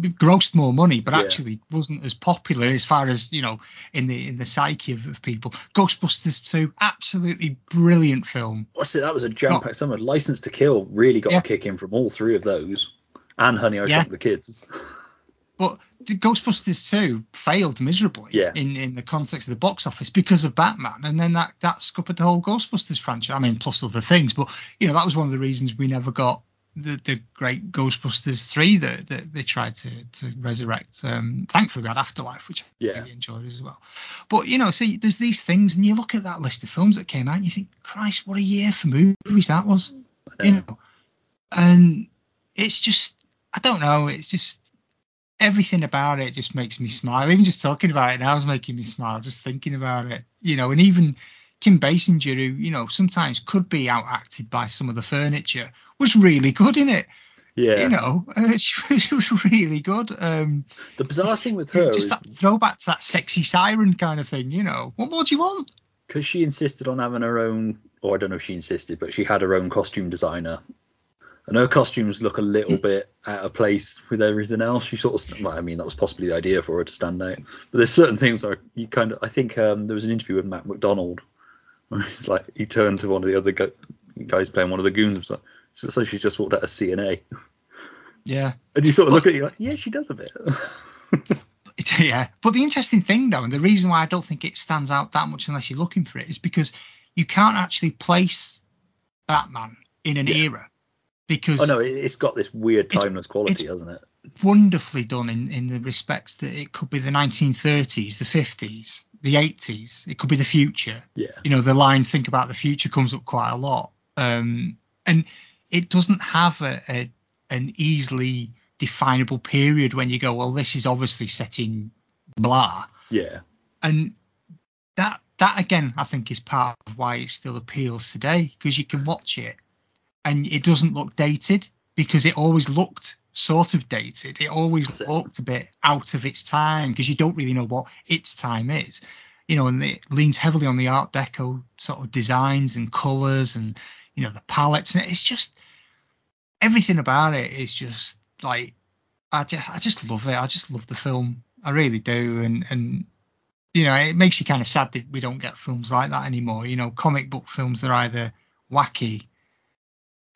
grossed more money, but Yeah. actually wasn't as popular as far as you know in the in the psyche of, of people. Ghostbusters 2, absolutely brilliant film. What's it? That was a jam packed summer. License to Kill really got Yeah. a kick in from all three of those, and Honey, I Yeah. Shrunk the Kids. [laughs] But the Ghostbusters 2 failed miserably Yeah. in, in the context of the box office because of Batman. And then that, that scuppered the whole Ghostbusters franchise. I mean, plus other things. But, you know, that was one of the reasons we never got the, the great Ghostbusters 3 that, that they tried to, to resurrect. Um, thankfully, we had Afterlife, which Yeah. I really enjoyed as well. But, you know, see, there's these things, and you look at that list of films that came out, and you think, Christ, what a year for movies that was. You know, and it's just, I don't know, it's just, everything about it just makes me smile. Even just talking about it now is making me smile. Just thinking about it, you know. And even Kim Basinger, who you know sometimes could be outacted by some of the furniture, was really good in it. Yeah. You know, [laughs] uh, she, was- she was really good. Um, the bizarre thing with her just is that throwback to that sexy siren kind of thing. You know, what more do you want? because she insisted on having her own, or I don't know if she insisted, but she had her own costume designer. And her costumes look a little bit out of place with everything else. She sort of, well, I mean, that was possibly the idea for her to stand out. But there's certain things like you kind of, I think um, there was an interview with Mac McDonald [laughs] where he's like, he turned to one of the other gu- guys playing one of the goons and was like, "It's just like she's just walked out of C&A. [laughs] Yeah. And you sort of look at it, you're like, yeah, she does a bit. [laughs] yeah. But the interesting thing, though, and the reason why I don't think it stands out that much unless you're looking for it, is because you can't actually place Batman in an era because oh no, it, it's got this weird timeless quality, hasn't it? wonderfully done in, in the respects that it could be the 1930s, the 50s, the 80s, it could be the future. Yeah. You know, the line "Think about the future" comes up quite a lot, um, and it doesn't have a, a an easily definable period when you go, well, this is obviously set in blah, Yeah. and that that again, I think, is part of why it still appeals today because you can watch it and it doesn't look dated because it always looked sort of dated. It always looked a bit out of its time because you don't really know what its time is. You know, and it leans heavily on the Art Deco sort of designs and colours and you know the palettes and it's just everything about it is just like I just I just love it. I just love the film. I really do. And and you know, it makes you kind of sad that we don't get films like that anymore. You know, comic book films are either wacky,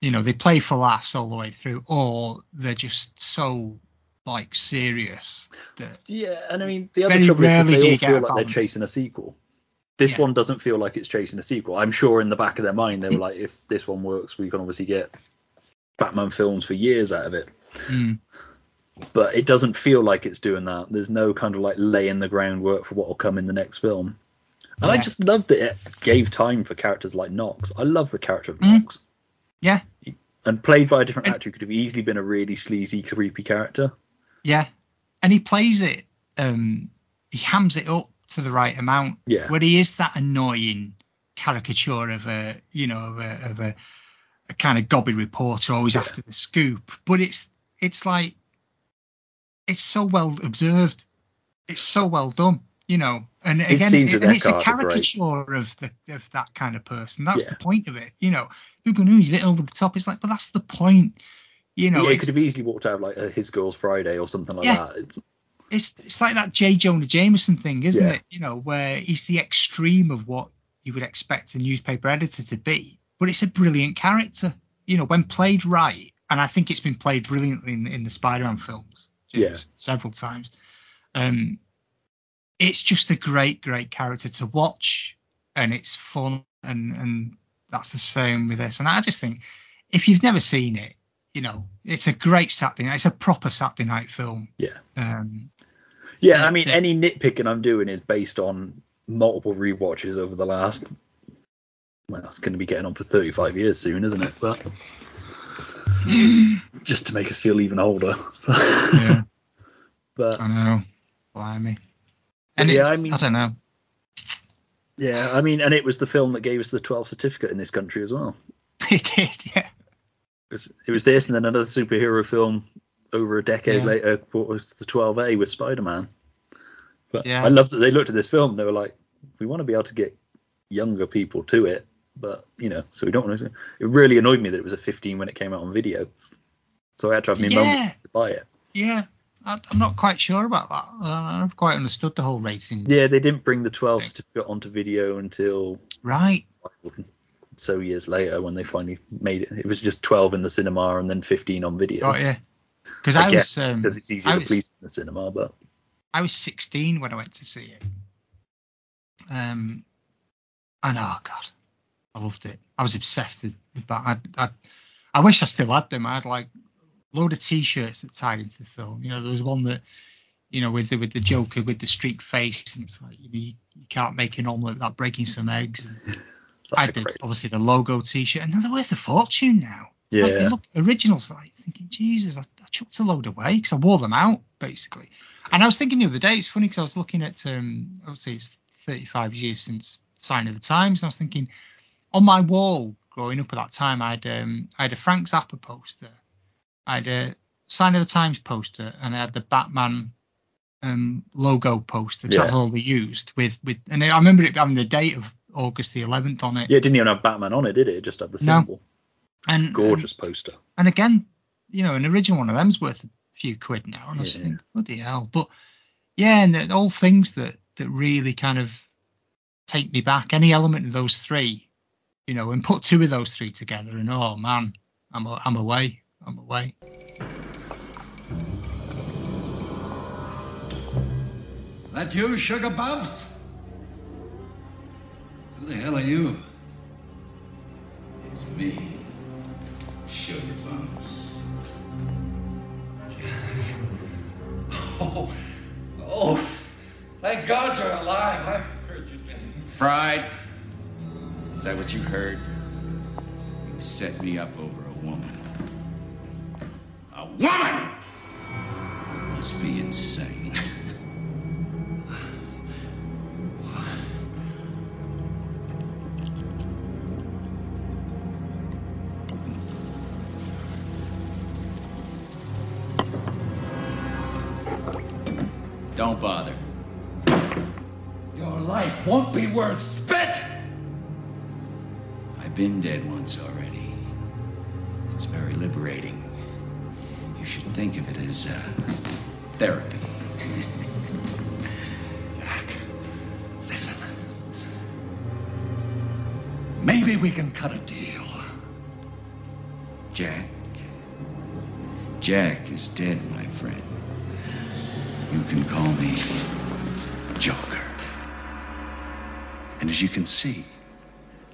you know, they play for laughs all the way through, or they're just so like serious that Yeah, and I mean the other trouble is that rarely do they all feel like they're chasing a sequel. This Yeah. one doesn't feel like it's chasing a sequel. I'm sure in the back of their mind they were like, if this one works, we can obviously get Batman films for years out of it. mm, But it doesn't feel like it's doing that. There's no kind of like laying the groundwork for what will come in the next film. And I just loved that it gave time for characters like Knox. I love the character of Mm. Knox. Yeah, And played by a different And- actor who could have easily been a really sleazy, creepy character. yeah, and he plays it. Um, he hams it up to the right amount. Yeah. where he is that annoying caricature of a, you know, of a, of a, a kind of gobby reporter always after the scoop. But it's it's like it's so well observed. It's so well done. You know, and again, it- and it's a Eckhart are great. caricature of the of that kind of person. That's Yeah. the point of it. You know, people know he's a bit over the top. It's like, but that's the point. You know, yeah, he could have easily walked out like a His Girls Friday or something like Yeah. that. It's, it's it's like that J. Jonah Jameson thing, isn't Yeah. it? You know, where he's the extreme of what you would expect a newspaper editor to be, but it's a brilliant character. You know, when played right, and I think it's been played brilliantly in, in the Spider-Man films, Yeah. several times. Um, it's just a great, great character to watch, and it's fun, and and that's the same with this. And I just think if you've never seen it, you know, it's a great Saturday night. It's a proper Saturday night film. yeah. Um, Yeah, I mean, yeah. any nitpicking I'm doing is based on multiple rewatches over the last. Well, it's going to be getting on for 35 years soon, isn't it? But [clears throat] just to make us feel even older. yeah, [laughs] but I know. Blimey. And Yeah, it's, I I don't know. Yeah, I mean, and it was the film that gave us the 12 certificate in this country as well. [laughs] It did, yeah. It was, it was this and then another superhero film over a decade Yeah. later what was the 12A with Spider-Man. But Yeah. I love that they looked at this film. They were like, we want to be able to get younger people to it, but you know, so we don't want to. It really annoyed me that it was a 15 when it came out on video. So I had to have my mum Yeah. to buy it. Yeah. I, I'm not quite sure about that. I haven't quite understood the whole rating. Yeah, they didn't bring the 12 Okay. certificate onto video until Right. so years later when they finally made it. It was just 12 in the cinema and then 15 on video. Oh, yeah. Because I, I, guess was um, because it's easier I to was- police in the cinema, but I was 16 when I went to see it. Um, and oh god, I loved it. I was obsessed with, that. I, I, I wish I still had them. I had like load of T-shirts that tied into the film. You know, there was one that, you know, with the with the Joker with the streaked face, and it's like you, know, you, you can't make an omelette without breaking some eggs. [laughs] I did great. obviously the logo T-shirt, and they're worth a fortune now. Yeah. Like, look originals, like thinking, Jesus, I, I chucked a load away because I wore them out basically. And I was thinking the other day, it's funny because I was looking at, um, I would say it's 35 years since Sign of the Times, and I was thinking, on my wall growing up at that time, I had um, I had a Frank Zappa poster, I had a Sign of the Times poster, and I had the Batman um, logo poster. 'cause That's Yeah. all they used with with, and I remember it having the date of August the 11th on it. Yeah, it didn't even have Batman on it, did it? It just had the symbol. No. and Gorgeous poster. and again, you know, an original one of them's worth a few quid now, and I just Yeah. think, bloody hell. But yeah, and the, all things that that really kind of take me back. Any element of those three, you know, and put two of those three together, and oh man, I'm I'm away, I'm away. That you, Sugar Bumps? Who the hell are you? It's me, Sugar Bumps. [laughs] Oh, oh, thank God you're alive. I heard you'd been. Fried? Is that what you heard? You set me up over a woman. Woman! Must be insane. Don't bother. Your life won't be worth spit! I've been dead once already. It's very liberating. You should think of it as uh, therapy. Jack, listen. Maybe we can cut a deal. Jack. Jack is dead, my friend. You can call me Joker. And as you can see,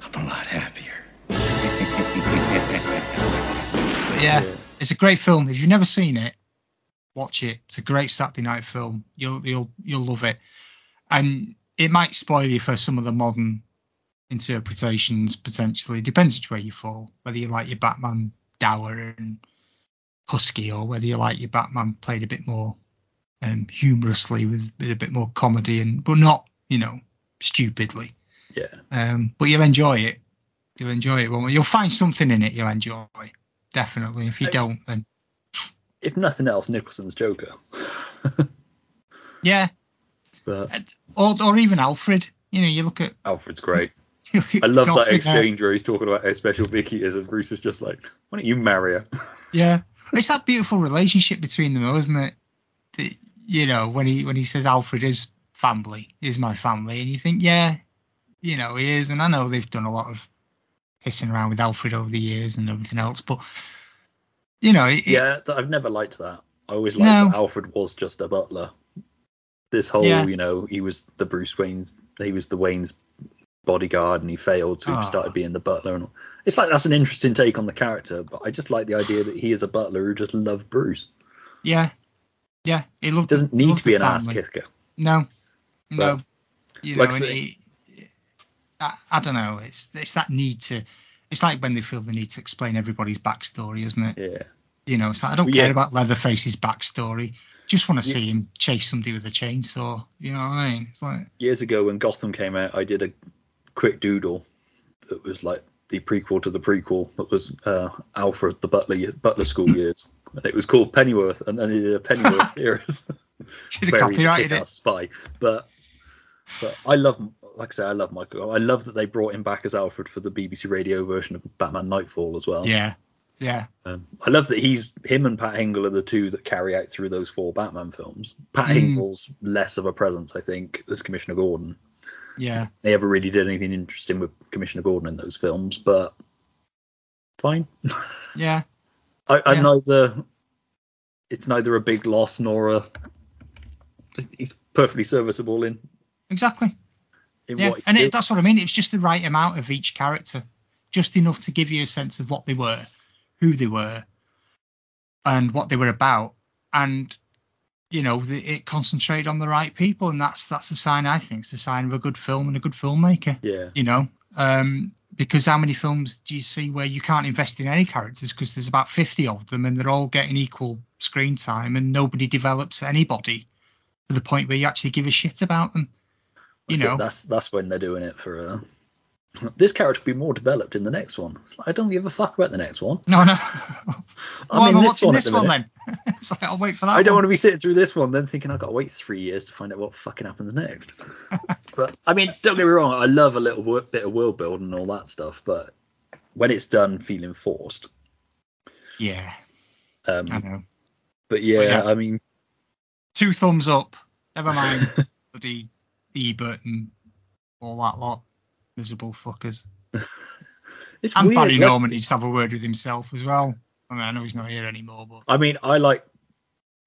I'm a lot happier. [laughs] But yeah, it's a great film. If you've never seen it, watch it. It's a great Saturday night film. You'll you'll you'll love it. And it might spoil you for some of the modern interpretations potentially. Depends which way you fall. Whether you like your Batman dour and husky, or whether you like your Batman played a bit more um, humorously with, with a bit more comedy and but not you know stupidly. Yeah. Um, but you'll enjoy it. You'll enjoy it. You'll find something in it you'll enjoy. Definitely. If you don't, then If nothing else, Nicholson's Joker. [laughs] yeah. But Or or even Alfred. You know, you look at. Alfred's great. [laughs] I love that exchange where he's talking about how special Vicki is, and Bruce is just like, "Why don't you marry her?" [laughs] Yeah, it's that beautiful relationship between them, though, isn't it? That, you know, when he when he says Alfred is family, is my family, and you think, yeah, you know, he is, and I know they've done a lot of pissing around with Alfred over the years and everything else, but you know, it, yeah, I've never liked that. I always liked No. that Alfred was just a butler. This whole, Yeah. you know, he was the Bruce Wayne's, he was the Wayne's bodyguard, and he failed, so he Ah. started being the butler. And all. it's like that's an interesting take on the character, but I just like the idea that he is a butler who just loved Bruce. yeah, yeah, he loved. Doesn't need to be an ass kicker. No, no, you know, like say- he, I, I don't know. It's it's that need to. It's like when they feel the need to explain everybody's backstory, isn't it? Yeah. You know, so I don't Well, care yeah. about Leatherface's backstory. Just want to see him chase somebody with a chainsaw. You know what I mean? It's like, years ago when Gotham came out, I did a quick doodle that was like the prequel to the prequel. That was uh, Alfred the Butler Butler School [laughs] years, and it was called Pennyworth, and then they did a Pennyworth [laughs] series. should have copyrighted it. spy, but but I love, like I say, I love Michael. I love that they brought him back as Alfred for the BBC radio version of Batman Nightfall as well. Yeah, yeah, Um, I love that he's him and Pat Hingle are the two that carry out through those four Batman films. Pat Mm. Hingle's less of a presence, I think, as Commissioner Gordon yeah. they ever really did anything interesting with Commissioner Gordon in those films, but fine. [laughs] Yeah, I, I'm Yeah. neither. It's neither a big loss nor a. He's perfectly serviceable in exactly. Yeah, and it, that's what I mean. It's just the right amount of each character, just enough to give you a sense of what they were, who they were, and what they were about, and you know, the, it concentrated on the right people, and that's that's a sign. I think it's a sign of a good film and a good filmmaker. yeah, You know, um, because how many films do you see where you can't invest in any characters because there's about 50 of them and they're all getting equal screen time and nobody develops anybody to the point where you actually give a shit about them. You So know, that's that's when they're doing it for. Uh, this character will be more developed in the next one. It's like, I don't give a fuck about the next one. No, no. [laughs] I'm Well, in I'm this watching one. this one then. [laughs] it's like I'll wait for that. I don't one. want to be sitting through this one then thinking I've got to wait three years to find out what fucking happens next. [laughs] but I mean, don't get me wrong, I love a little bit of world building and all that stuff, but when it's done feeling forced. Yeah, Um, I know. but yeah, But yeah. I mean, Two thumbs up. Never mind bloody Ebert and all that lot. Miserable fuckers. [laughs] it's And weird. Barry Norman needs to have a word with himself as well. I mean, I know he's not here anymore, but I mean, I like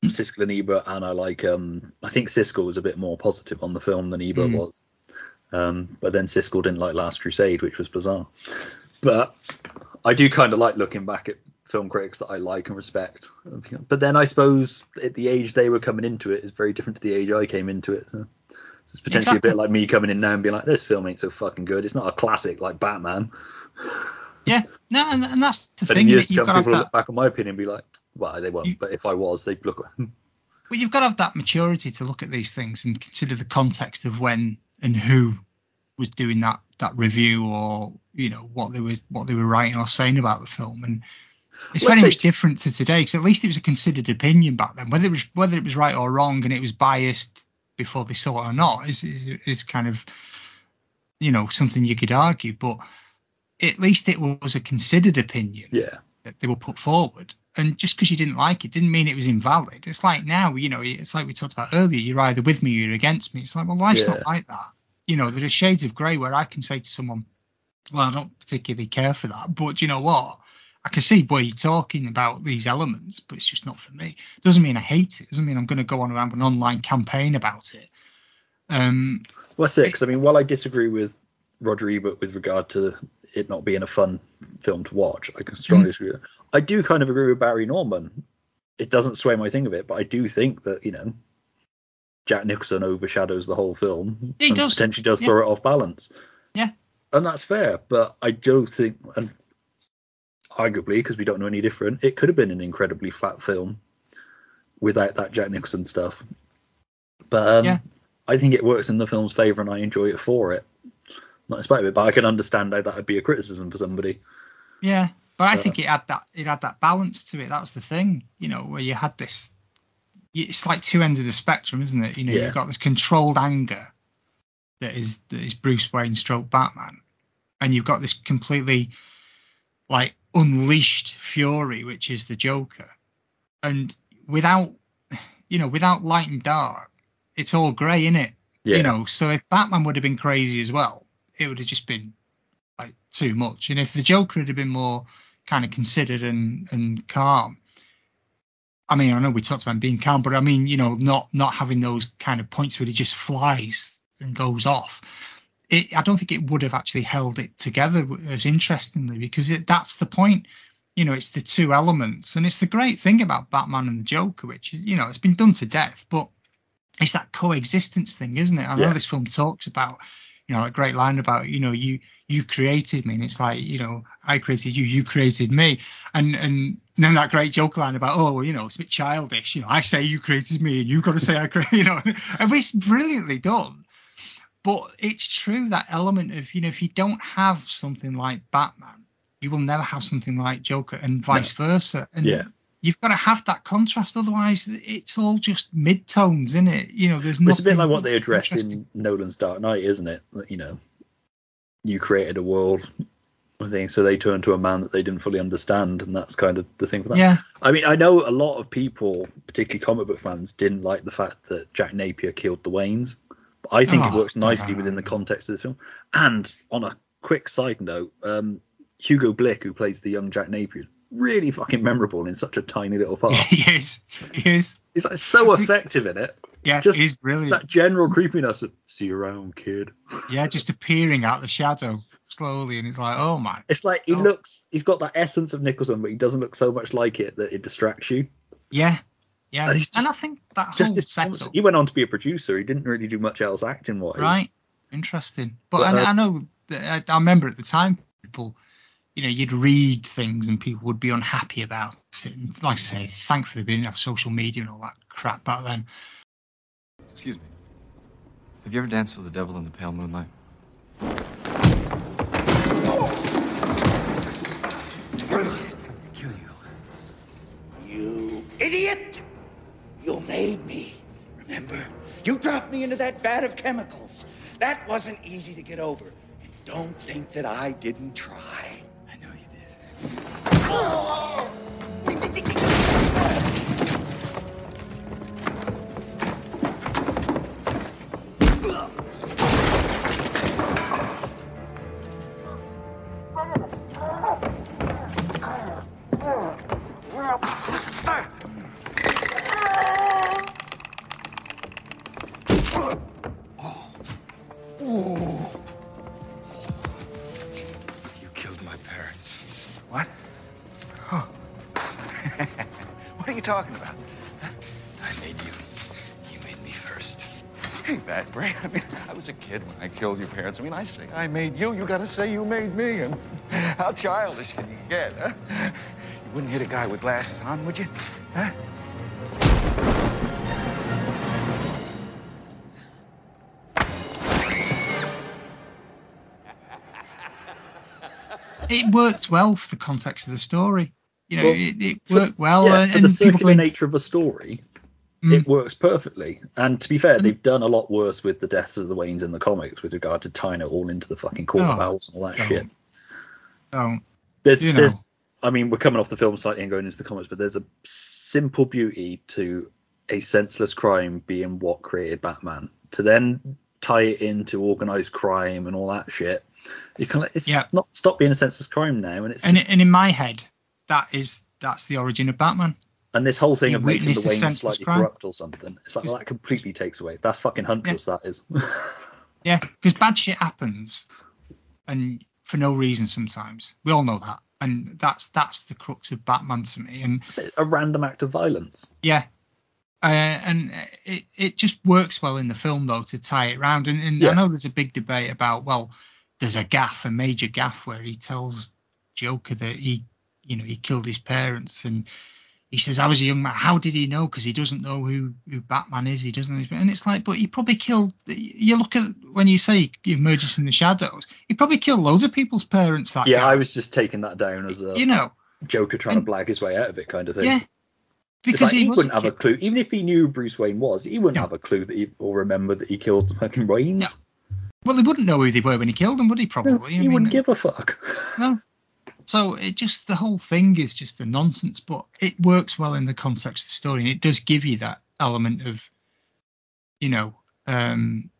Siskel and Ebert, and I like. Um, I think Siskel was a bit more positive on the film than Ebert Mm. was. Um, but then Siskel didn't like Last Crusade, which was bizarre. But I do kind of like looking back at film critics that I like and respect. But then I suppose at the age they were coming into it is very different to the age I came into it. So, so it's potentially a bit like me coming in now and being like, "This film ain't so fucking good. It's not a classic like Batman." yeah, no, and, and that's the But thing. in years You've come, to have people that, look back on my opinion and be like, "Well, they won't." You- but if I was, they'd look. [laughs] But you've got to have that maturity to look at these things and consider the context of when and who was doing that that review or you know what they were what they were writing or saying about the film and it's Let's very much different to today because at least it was a considered opinion back then whether it was whether it was right or wrong and it was biased before they saw it or not is is, is kind of you know something you could argue but at least it was a considered opinion yeah. that they were put forward. And just because you didn't like it didn't mean it was invalid. It's like now, you know, it's like we talked about earlier. You're either with me or you're against me. It's like, well, life's Yeah. not like that. You know, there are shades of grey where I can say to someone, well, I don't particularly care for that, but you know what? I can see why you're talking about these elements, but it's just not for me. Doesn't mean I hate it. Doesn't mean I'm going to go on around an online campaign about it. Um, Well, that's it. Because I mean, while I disagree with Roger Ebert with regard to it not being a fun film to watch, I can strongly Mm. disagree. I do kind of agree with Barry Norman. It doesn't sway my thing of it, but I do think that you know, Jack Nicholson overshadows the whole film He and does, potentially does yeah. throw it off balance. Yeah. And that's fair, but I do think, and arguably, because we don't know any different, it could have been an incredibly flat film without that Jack Nicholson stuff. But um, Yeah. I think it works in the film's favour and I enjoy it for it. Not in spite of it, but I can understand how that would be a criticism for somebody. Yeah, but I Uh, think it had that it had that balance to it. That was the thing, you know, where you had this. It's like two ends of the spectrum, isn't it? You know, Yeah. you've got this controlled anger that is that is Bruce Wayne stroke Batman, and you've got this completely like unleashed fury, which is the Joker, and without you know without light and dark, it's all grey in it. Yeah. You know, so if Batman would have been crazy as well, it would have just been like too much. And if the Joker had been more kind of considered and and calm, I mean, I know we talked about him being calm, but I mean, you know, not not having those kind of points where he just flies and goes off. It, I don't think it would have actually held it together as interestingly because it, that's the point. You know, it's the two elements, and it's the great thing about Batman and the Joker, which is, you know, it's been done to death, but it's that coexistence thing, isn't it? I know this film talks about, you know, that great line about, you know, you you created me, and it's like, you know, I created you, you created me, and and then that great joke line about, oh, well, you know, it's a bit childish, you know, I say you created me, and you've got to say I created, [laughs] you know, and it's brilliantly done. But it's true that element of, you know, if you don't have something like Batman, you will never have something like Joker, and vice versa. And Yeah. you've got to have that contrast, otherwise it's all just mid tones, isn't it? You know, there's Well, It's a bit like what they address in Nolan's Dark Knight, isn't it? You know, you created a world, I think, so they turned to a man that they didn't fully understand, and that's kind of the thing for that. Yeah. I mean, I know a lot of people, particularly comic book fans, didn't like the fact that Jack Napier killed the Waynes. I think it Oh, works nicely within the context of this film. And on a quick side note, um, Hugo Blick, who plays the young Jack Napier, really fucking memorable in such a tiny little [laughs] part. he is. He is. He's like so effective in it. Yeah, Just he's brilliant. That general creepiness of see you around, kid. [laughs] Yeah, just appearing out the shadow slowly, and it's like, oh my. It's like he Oh. looks, he's got that essence of Nicholson, but he doesn't look so much like it that it distracts you. Yeah, yeah. And And, just- I think that Just whole his setup, He went on to be a producer. He didn't really do much else acting wise. right? Interesting. But, But, I, uh, I know that I, I remember at the time people, you know, you'd read things and people would be unhappy about it. And like I say, thankfully we didn't have social media and all that crap back then. Excuse me. Have you ever danced with the devil in the pale moonlight? You made me. Remember? You dropped me into that vat of chemicals. That wasn't easy to get over. And don't think that I didn't try. I know you did. You kid when I killed your parents. I mean, I say I made you, you gotta say you made me. And how childish can you get, huh? You wouldn't hit a guy with glasses on, would you? Huh? It worked well for the context of the story. You know, Well, it, it for- worked well. yeah, uh, for and the circular been- nature of a story, Mm. it works perfectly. And to be fair, they've done a lot worse with the deaths of the Waynes in the comics with regard to tying it all into the fucking court Oh, of owls and all that don't. shit. There's, You know. there's, I mean, we're coming off the film slightly and going into the comics, but there's a simple beauty to a senseless crime being what created Batman. To then tie it into organized crime and all that shit, you can it's Yeah. not stop being a senseless crime now, and it's And, and in my head, that is that's the origin of Batman. And this whole thing You of making the Waynes slightly crime. corrupt or something, it's like well, that completely takes away. That's fucking huntress. That is. [laughs] Yeah, because bad shit happens, and for no reason sometimes. We all know that, and that's that's the crux of Batman to me. And It's a random act of violence. yeah, Uh, and it, it just works well in the film though to tie it round. And, and Yeah. I know there's a big debate about well, there's a gaff, a major gaff where he tells Joker that he, you know, he killed his parents, and he says, "I was a young man. How did he know? Because he doesn't know who who Batman is. He doesn't know." His, and it's like, but he probably killed. You look at when you say he emerges from the shadows, he probably killed loads of people's parents. That Yeah, guy. I was just taking that down as a you know, Joker trying to blag his way out of it kind of thing. yeah. Because like, he, he, wouldn't have a clue, even if he knew who Bruce Wayne was, he wouldn't No. have a clue that he or remember that he killed fucking Waynes. No. Well, he wouldn't know who they were when he killed them, would he? No, Probably. he I mean, wouldn't give a fuck. No. So it just the whole thing is just a nonsense, but it works well in the context of the story, and it does give you that element of, you know, um,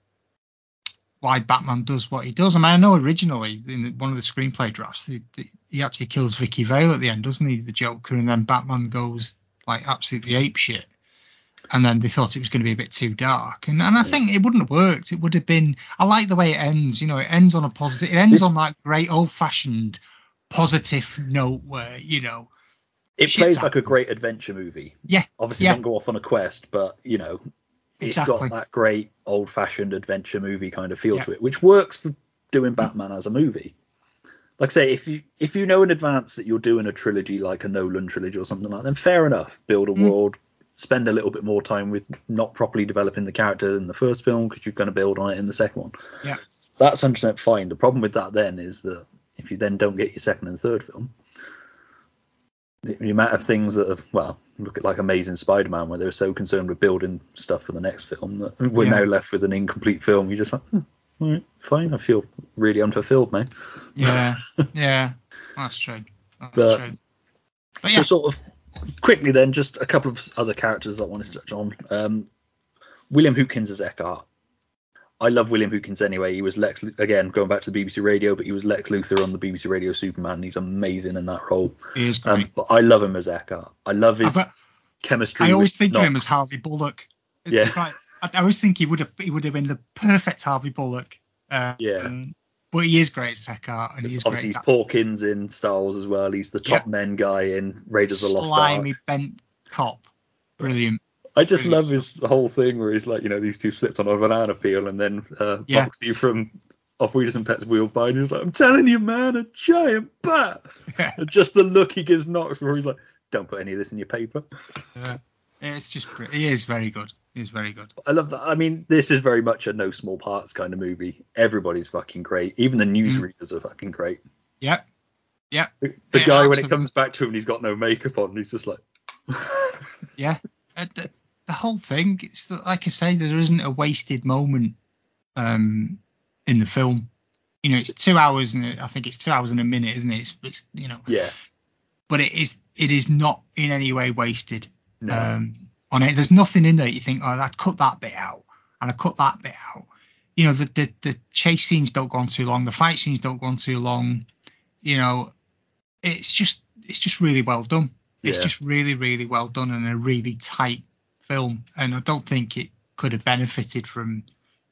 why Batman does what he does. I mean, I know originally in one of the screenplay drafts, the, the, he actually kills Vicki Vale at the end, doesn't he? The Joker, and then Batman goes like absolutely ape shit. And then they thought it was going to be a bit too dark, and and I think it wouldn't have worked. It would have been. I like the way it ends. You know, it ends on a positive. It ends This- on that great old-fashioned positive note where you know It plays like a great adventure movie. Yeah, Obviously, yeah. don't go off on a quest, but you know, it's Exactly. got that great old-fashioned adventure movie kind of feel Yeah. to it, which works for doing Batman as a movie. Like I say, if you if you know in advance that you're doing a trilogy like a Nolan trilogy or something like that, then fair enough. Build a Mm. world, spend a little bit more time with not properly developing the character in the first film because you're going to build on it in the second one. Yeah. That's 100% fine. The problem with that then is that if you then don't get your second and third film, the, the amount of things that have, well, look at like Amazing Spider-Man, where they were so concerned with building stuff for the next film that we're Yeah. now left with an incomplete film. You're just like, hmm, all right, fine. I feel really unfulfilled now. yeah, [laughs] yeah, that's true. That's But- true. But So sort of quickly then, just a couple of other characters I wanted to touch on. Um, William Hootkins as Eckhardt. I love William Hootkins anyway. He was Lex again going back to the BBC Radio, but he was Lex Luthor on the BBC Radio Superman. He's amazing in that role. he is great. Um, but I love him as Eckhardt. I love his I, chemistry. I always think of him as Harvey Bullock. It's Yeah. I, I always think he would have he would have been the perfect Harvey Bullock. Um, Yeah. But he is great as Eckhardt, and he's Obviously, great. he's Porkins in Star Wars as well. He's the top Yeah. men guy in Raiders of the Lost slimy Ark. bent cop, brilliant. I just Brilliant love his whole thing where he's like, you know, these two slipped on a banana peel and then uh, Yeah. Moxey from Auf Wiedersehen, Pets wheel by and he's like, I'm telling you, man, a giant bat. [laughs] Yeah. Just the look he gives Knox where he's like, don't put any of this in your paper. Yeah. It's just great. He is very good. He is very good. I love that. I mean, this is very much a no small parts kind of movie. Everybody's fucking great. Even the newsreaders are fucking great. Yep. Yeah. The, the Yeah, guy, when it comes back to him and he's got no makeup on, he's just like, [laughs] Yeah. Uh, the, whole thing, it's the- like I say, there isn't a wasted moment um, in the film. You know, it's two hours and I think it's two hours and a minute, isn't it? It's, it's you know, yeah. but it is it is not in any way wasted. No. Um, on it, there's nothing in there you think, oh, I'd cut that bit out and I cut that bit out. You know, the, the the chase scenes don't go on too long, the fight scenes don't go on too long. You know, it's just it's just really well done. It's Yeah. just really really well done and a really tight film. And I don't think it could have benefited from.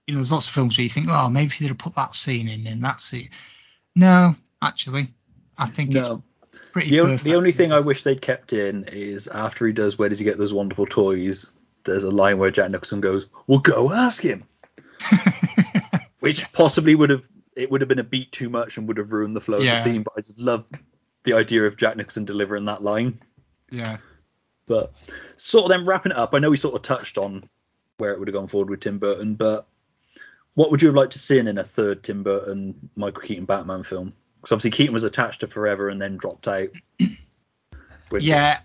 You know, there's lots of films where you think, oh, maybe they'd have put that scene in and that scene. No, actually, I think No. it's pretty The, perfect. the only thing I wish they'd kept in is after he does Where Does He Get Those Wonderful Toys? There's a line where Jack Nicholson goes, Well, go ask him. [laughs] Which possibly would have it would have been a beat too much and would have ruined the flow Yeah. of the scene. But I just love the idea of Jack Nicholson delivering that line. yeah. But sort of then wrapping it up, I know we sort of touched on where it would have gone forward with Tim Burton, but what would you have liked to see in a third Tim Burton Michael Keaton Batman film? Because obviously Keaton was attached to Forever and then dropped out. [clears throat] Yeah,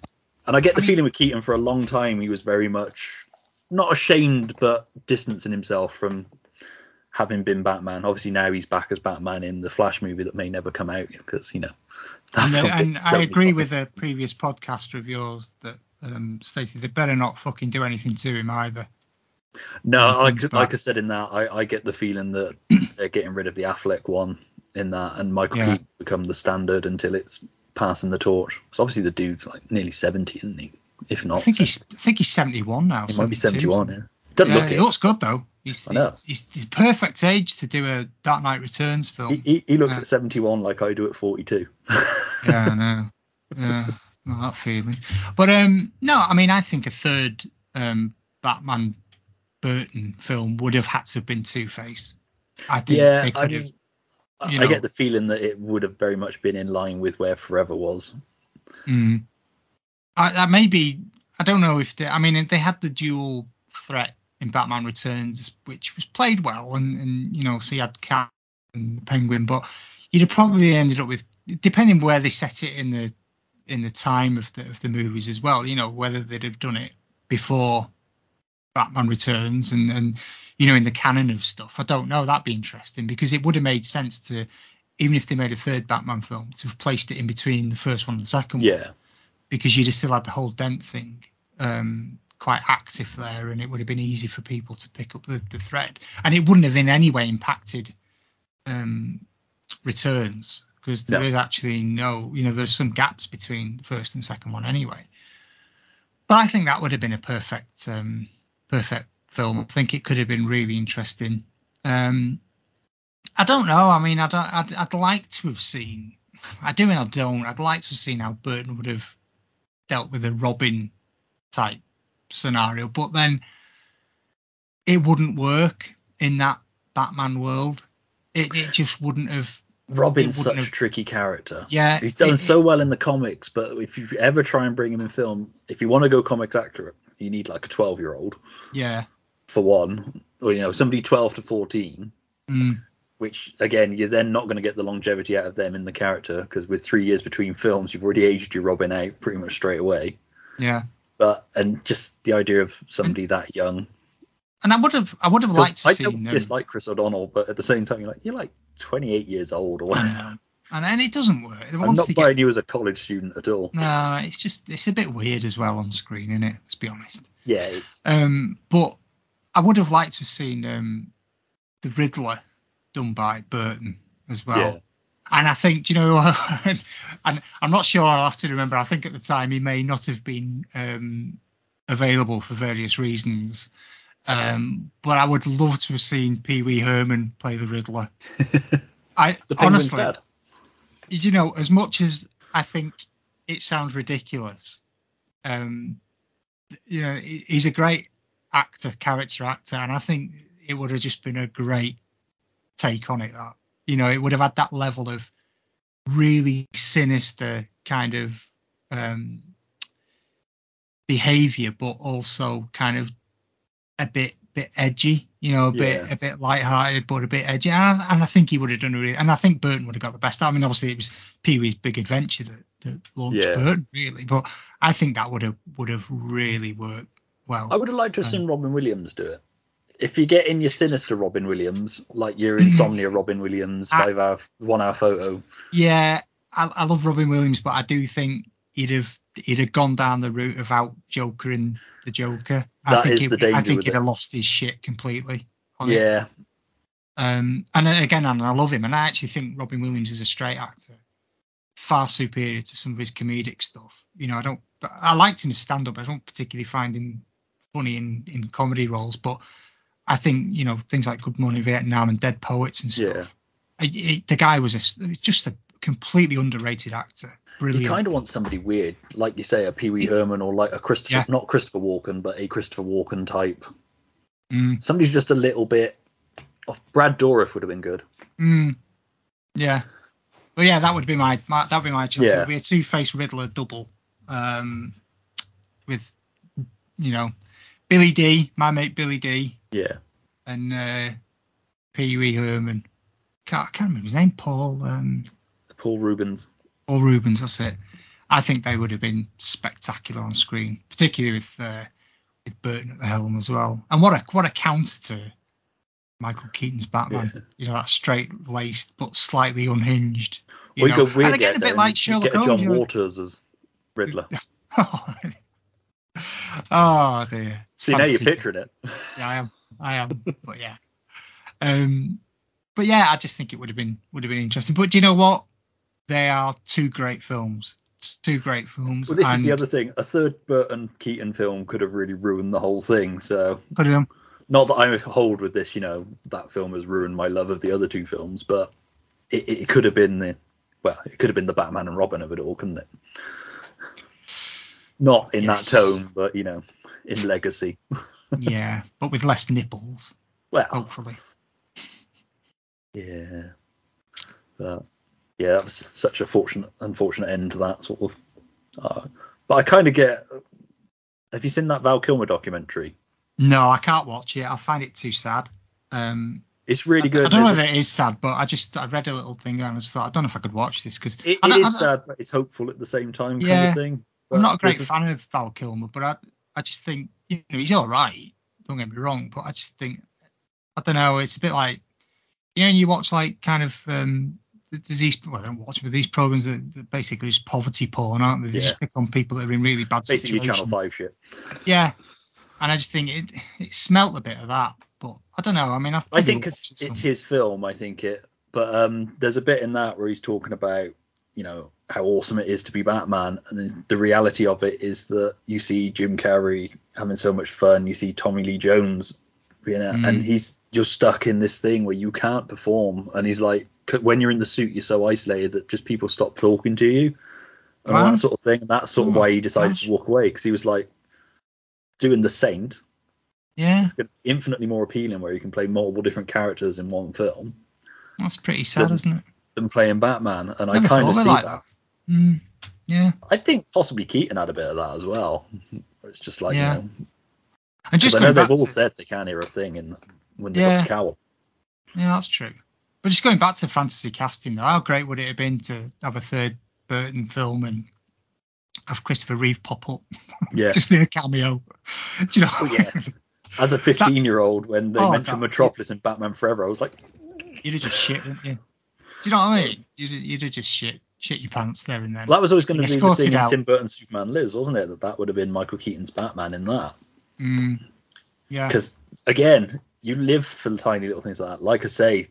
and I get the I mean- feeling with Keaton for a long time he was very much not ashamed but distancing himself from having been Batman. Obviously now he's back as Batman in the Flash movie that may never come out because you know. and, and I agree fucking- with a previous podcaster of yours that um, stated they better not fucking do anything to him either. No, like, like. I said in that, I, I get the feeling that [clears throat] they're getting rid of the Affleck one in that, and Michael Yeah. Keaton become the standard until it's passing the torch. So obviously the dude's like nearly seventy, isn't he? If not, I think he's I think he's 71 now. he might be seventy-one. Yeah, doesn't Yeah, look he it. looks good though. He's, I know. he's, he's, he's perfect age to do a Dark Knight Returns film. He, he, he looks at seventy-one like I do at forty-two. [laughs] yeah, I know. Yeah, know that feeling. But um, no, I mean, I think a third um, Batman Burton film would have had to have been Two Face. I think Yeah, they I could mean, have. I you I get the feeling that it would have very much been in line with where Forever was. Mm. I, I maybe I don't know if they. I mean, they had the dual threat in Batman Returns, which was played well, and and you know, so you had Cat and the Penguin, but you'd have probably ended up with depending where they set it in the in the time of the of the movies as well. You know, whether they'd have done it before Batman Returns and and you know in the canon of stuff. I don't know. That'd be interesting because it would have made sense to. Even if they made a third Batman film, to have placed it in between the first one and the second one Yeah. because you'd have still had the whole dent thing um, quite active there, and it would have been easy for people to pick up the, the thread, and it wouldn't have in any way impacted um, returns because there No. is actually no, you know, there's some gaps between the first and second one anyway. But I think that would have been a perfect, um, perfect film. I think it could have been really interesting. Um, I don't know. I mean, I don't. I'd, I'd like to have seen. I do and I don't. I'd like to have seen how Burton would have dealt with a Robin type scenario, but then it wouldn't work in that Batman world. It it just wouldn't have. Robin's such wouldn't a tricky character. Yeah, He's done it- so well in the comics, but if you ever try and bring him in film, if you want to go comics accurate, you need like a 12 year old Yeah. for one, or you know somebody 12 to 14. Mm, Which again, you're then not going to get the longevity out of them in the character because with three years between films, you've already aged your Robin out pretty much straight away. yeah. But and just the idea of somebody that young. And I would have. I would have liked to I see I don't them. dislike Chris O'Donnell, but at the same time, you're like you're like 28 years old, or know. And, and it doesn't work. I'm not buying get, you as a college student at all. no, it's just it's a bit weird as well on screen, isn't it? Let's be honest. Yeah, it's Um, but I would have liked to have seen um, the Riddler done by Burton as well. Yeah. And I think, you know, [laughs] and I'm not sure. I'll have to remember. I think at the time he may not have been um, available for various reasons. Um, but I would love to have seen Pee Wee Herman play the Riddler. [laughs] I the honestly, dad. you know, as much as I think it sounds ridiculous, um, you know, he's a great actor, character actor, and I think it would have just been a great take on it. That you know, it would have had that level of really sinister kind of um, behavior, but also kind of a bit bit edgy, you know, a bit Yeah. a bit light-hearted, but a bit edgy. And I, and I think he would have done a really, and I think Burton would have got the best. I mean, obviously it was Pee Wee's Big Adventure that, that launched Yeah. Burton, really, but I think that would have would have really worked well. I would have liked to have Um, seen Robin Williams do it. If you get in your sinister Robin Williams, like your insomnia Robin Williams, I- five hour, one hour photo. Yeah, I, I love Robin Williams, but I do think he'd have he'd have gone down the route of out Joker and the Joker. I That think is he- the danger I think he'd it. have lost his shit completely. it. Yeah, Um, and uh, again, and I love him, and I actually think Robin Williams is a straight actor, far superior to some of his comedic stuff. You know, I don't, but I liked him as stand up. I don't particularly find him funny in in comedy roles, but I think you know things like Good Morning Vietnam and Dead Poets and stuff. yeah. I, I- the guy was a, just a completely underrated actor. Brilliant. You kind of want somebody weird, like you say, a Pee Wee Herman or like a Christopher, Yeah. not Christopher Walken, but a Christopher Walken type. Mm, Somebody's just a little bit. Off. Brad Dourif would have been good. mm, yeah. But yeah, that would be my, my that would be my choice. Yeah. It would be a Two Face Riddler double, um, with you know Billy Dee, my mate Billy Dee, Yeah, and uh, Pee Wee Herman. Can't, I can't remember his name. Paul. Um, Paul Reubens. Paul Reubens. That's it. I think they would have been spectacular on screen, particularly with uh, with Burton at the helm as well. And what a what a counter to Michael Keaton's Batman. Yeah. You know that straight laced but slightly unhinged. You know, you weird and again a bit like Sherlock Holmes. John you know. Waters as Riddler. [laughs] oh dear. It's See now you're picturing it. Yeah, I am. I am. but yeah. Um, but yeah, I just think it would have been would have been interesting. But do you know what? They are two great films. Two great films. Well, this is the other thing. A third Burton Keaton film could have really ruined the whole thing. So of them. not that I hold with this, you know, that film has ruined my love of the other two films, but it, it could have been the, well, it could have been the Batman and Robin of it all, couldn't it? Not in Yes. that tone, but you know, in Legacy. [laughs] yeah, but with less nipples, Well, hopefully. yeah, but yeah, that was such a fortunate, unfortunate end to that sort of. Uh, but I kind of get. Have you seen that Val Kilmer documentary? No, I can't watch it. I find it too sad. Um, It's really good. I don't know whether a- it is sad, but I just I read a little thing and I just thought I don't know if I could watch this because it, I it is I sad, but it's hopeful at the same time, kind Yeah. of thing. But I'm not a great fan of Val Kilmer, but I I just think you know he's all right. Don't get me wrong, but I just think I don't know. It's a bit like you know you watch like kind of um there's these well I don't watch but these programs that, that basically just poverty porn, aren't they? They Yeah. just pick on people that are in really bad basically situations. Channel Five shit. Yeah, and I just think it it smelt a bit of that, but I don't know. I mean I, think will 'cause watch it it's his film. I think it, but um, there's a bit in that where he's talking about, you know, how awesome it is to be Batman, and the reality of it is that you see Jim Carrey having so much fun, you see Tommy Lee Jones, you know, Mm. and he's you're stuck in this thing where you can't perform, and he's like, when you're in the suit, you're so isolated that just people stop talking to you, and Wow. that sort of thing, and that's sort of Oh, why he decided gosh. to walk away because he was like doing the Saint. yeah, It's infinitely more appealing where you can play multiple different characters in one film that's pretty sad, Then- isn't it? than playing Batman, and I kind of see like that. Mm, yeah. I think possibly Keaton had a bit of that as well. It's just like, Yeah. you know, And just I know they've all to, said they can't hear a thing in when they Yeah. got the cowl. Yeah, that's true. But just going back to fantasy casting, though, how great would it have been to have a third Burton film and have Christopher Reeve pop up [laughs] Yeah. just in a cameo? [laughs] Do you know? Oh, yeah. As a 15 year old, when they Oh, mentioned that- Metropolis and Batman Forever, I was like, You'd have just shit, wouldn't you? Do you know what I mean? You'd, you'd have just shit shit your pants there and then. well, that was always going to be the thing in. Tim Burton's Superman Lives, wasn't it? That that would have been Michael Keaton's Batman in that. Mm, yeah. Because again, you live for the tiny little things like that. Like I say,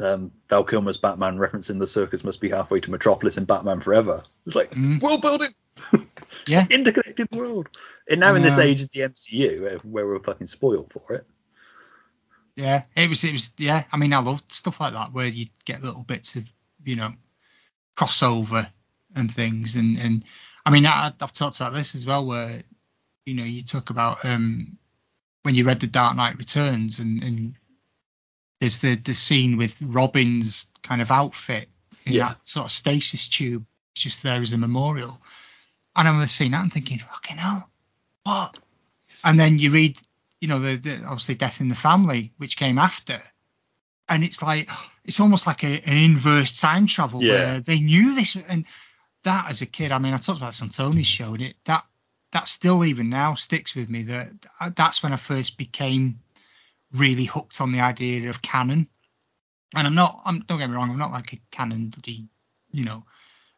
um, Val Kilmer's Batman referencing the circus must be halfway to Metropolis in Batman Forever. It's like Mm. world building, [laughs] Yeah. interconnected world. And now in this age of the MCU, where, where we're fucking spoiled for it. Yeah, it was. It was. Yeah, I mean, I love stuff like that where you get little bits of, you know, crossover and things. And and I mean, I, I've talked about this as well, where you know you talk about um when you read the Dark Knight Returns and and there's the the scene with Robin's kind of outfit in Yeah. that sort of stasis tube just there as a memorial. And I remember seeing that and thinking, fucking hell, what? And then you read, you know, the, the obviously Death in the Family, which came after, and it's like it's almost like a, an inverse time travel Yeah. where they knew this, and that as a kid, I mean, I talked about this on Tony's show, and it that that still even now sticks with me. That that's when I first became really hooked on the idea of canon. And I'm not, I'm don't get me wrong, I'm not like a canon bloody, you know,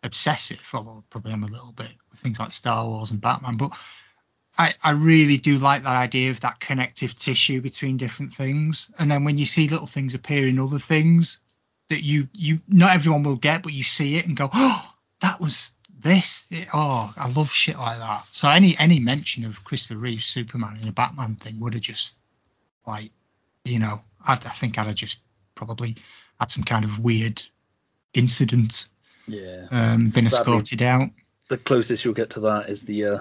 obsessive, although probably I'm a little bit with things like Star Wars and Batman, but I, I really do like that idea of that connective tissue between different things. And then when you see little things appear in other things that you you not everyone will get, but you see it and go, oh, that was this. It- oh, I love shit like that. So any any mention of Christopher Reeve's Superman in a Batman thing would have just like, you know, I, I think I'd have just probably had some kind of weird incident, Yeah. um, been Sadly, escorted out. The closest you'll get to that is the uh,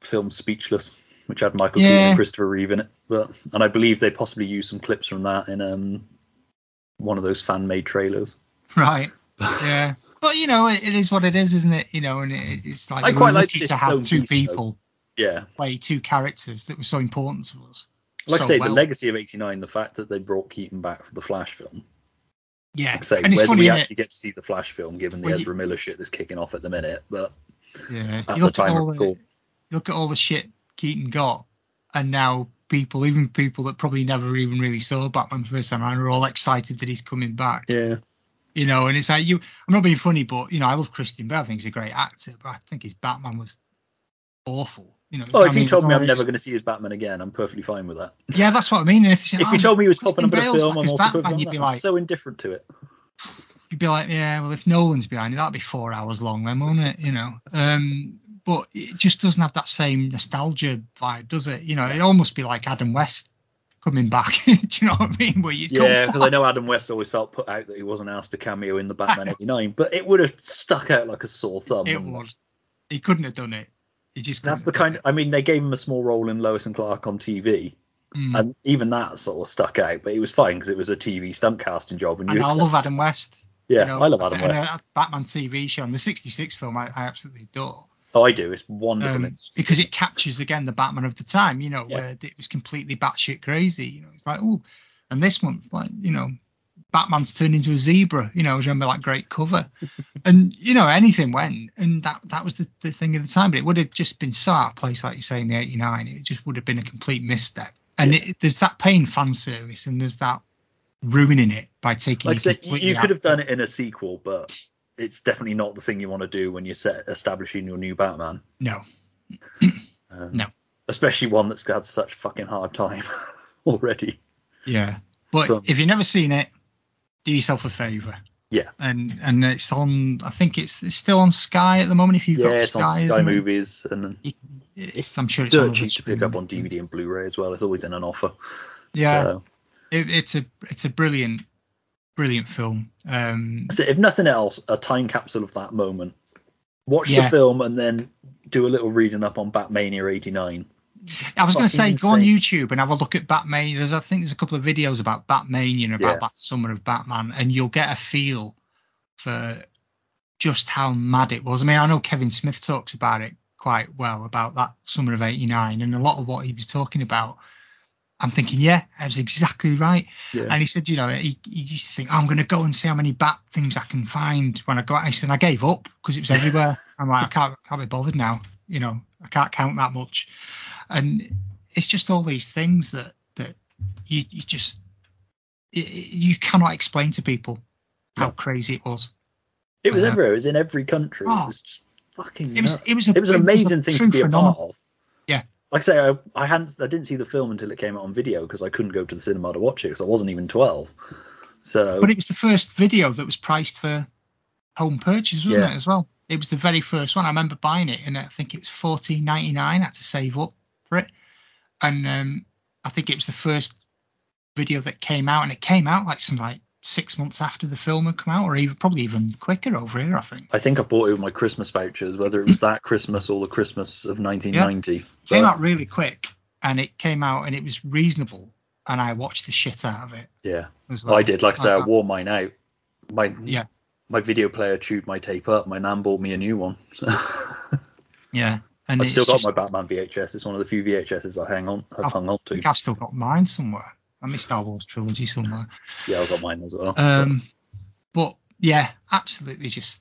film Speechless, which had Michael Yeah. Keaton and Christopher Reeve in it. But and I believe they possibly used some clips from that in um, one of those fan made trailers. Right. [laughs] Yeah. But you know, it, it is what it is, isn't it? You know, and it, it's like I we quite were like lucky to have two though. people Yeah. play two characters that were so important to us. Like so I say, well. the legacy of '89, the fact that they brought Keaton back for the Flash film. Yeah. Like I say, and it's whether funny, we actually get to see the Flash film, given the Well, you- Ezra Miller shit that's kicking off at the minute, but Yeah. at You the look at time all you look at all the shit Keaton got, and now people, even people that probably never even really saw Batman the first time around, are all excited that he's coming back. yeah, You know, and it's like you. I'm not being funny, but you know, I love Christian Bale. I think he's a great actor, but I think his Batman was awful. You know. Oh, if you told me I'm never going to see his Batman again, I'm perfectly fine with that. Yeah, that's what I mean. And if you, said, If you "Oh, told me he was popping up in a film, I'm also Batman, you'd be with that. I'm like, so indifferent to it. you'd be like, yeah, well, if Nolan's behind it, that'd be four hours long, then, won't it? You know. Um, but it just doesn't have that same nostalgia vibe, does it? You know, it almost be like Adam West coming back. [laughs] Do you know what I mean? Where you Yeah, because I know Adam West always felt put out that he wasn't asked to cameo in the Batman [laughs] '89, but it would have stuck out like a sore thumb. it would. He couldn't have done it. He just That's the kind. I mean, they gave him a small role in Lois and Clark on TV, Mm. and even that sort of stuck out. But it was fine because it was a TV stunt casting job, and, And I love Adam West. Yeah, you know, I love Adam and, West. uh, Batman TV show and the '66 film I, I absolutely adore. Oh, I do. It's wonderful. um, because it captures again the Batman of the time, you know, Yeah. where it was completely batshit crazy. You know, it's like, oh, and this month, like, you know, Batman's turned into a zebra. You know, I remember that great cover, [laughs] and you know, anything went, and that that was the, the thing of the time. But it would have just been so out of place, like you say in the '89. It just would have been a complete misstep. And it, there's that paying fan service, and there's that ruining it by taking. like said, you, completely you out could have done it in a sequel, but it's definitely not the thing you want to do when you're set establishing your new Batman. No, [clears throat] Um, No. especially one that's had such fucking hard time [laughs] already. Yeah, but So- if you've never seen it, do yourself a favour. Yeah. And and it's on. I think it's it's still on Sky at the moment. If you've Yeah, got it's Sky, on Sky isn't it? Movies, and It's, I'm sure it's on dirt cheap to pick up on. DVD and Blu-ray as well. It's always in an offer. Yeah, So, it, it's a it's a brilliant brilliant film. Um, so if nothing else, a time capsule of that moment. Watch the film and then do a little reading up on Batmania '89. I was going to say, fucking go on. YouTube and have a look at Batman. There's, I think, there's a couple of videos about Batmania and about Yeah. that summer of Batman, and you'll get a feel for just how mad it was. I mean, I know Kevin Smith talks about it quite well about that summer of '89, and a lot of what he was talking about. I'm thinking, yeah, that was exactly right. Yeah. And he said, you know, he, he used to think, oh, I'm going to go and see how many bat things I can find when I go out. He said, I gave up because it was everywhere. [laughs] I'm like, I can't, can't be bothered now. You know, I can't count that much. And it's just all these things that that you, you just you cannot explain to people how crazy it was. It was Yeah. everywhere. It was in every country. Oh. It was just fucking. It was- nuts. it was a- it was an it was amazing thing to be a part of. Yeah. Like I say, I, I hadn't, I didn't see the film until it came out on video because I couldn't go to the cinema to watch it because I wasn't even twelve. So But it was the first video that was priced for home purchase, wasn't Yeah. it, as well? It was the very first one. I remember buying it, and I think it was fourteen ninety nine. I had to save up for it, and um, I think it was the first video that came out, and it came out like some like six months after the film had come out, or even probably even quicker over here. I think I think I bought it with my Christmas vouchers, whether it was that Christmas or the Christmas of 1990. it came But, out really quick, and it came out and it was reasonable, and I watched the shit out of it Yeah, well. I did. Like I say, I wore mine out. My Yeah. my video player chewed my tape up. My nan bought me a new one. So [laughs] yeah, and I've still got just- my Batman VHS. It's one of the few VHSs I hang on. I've I've- hung on I to. think I've still got mine somewhere. I my Star Wars trilogy somewhere. Yeah, I've got mine as well. Um, but yeah, absolutely, just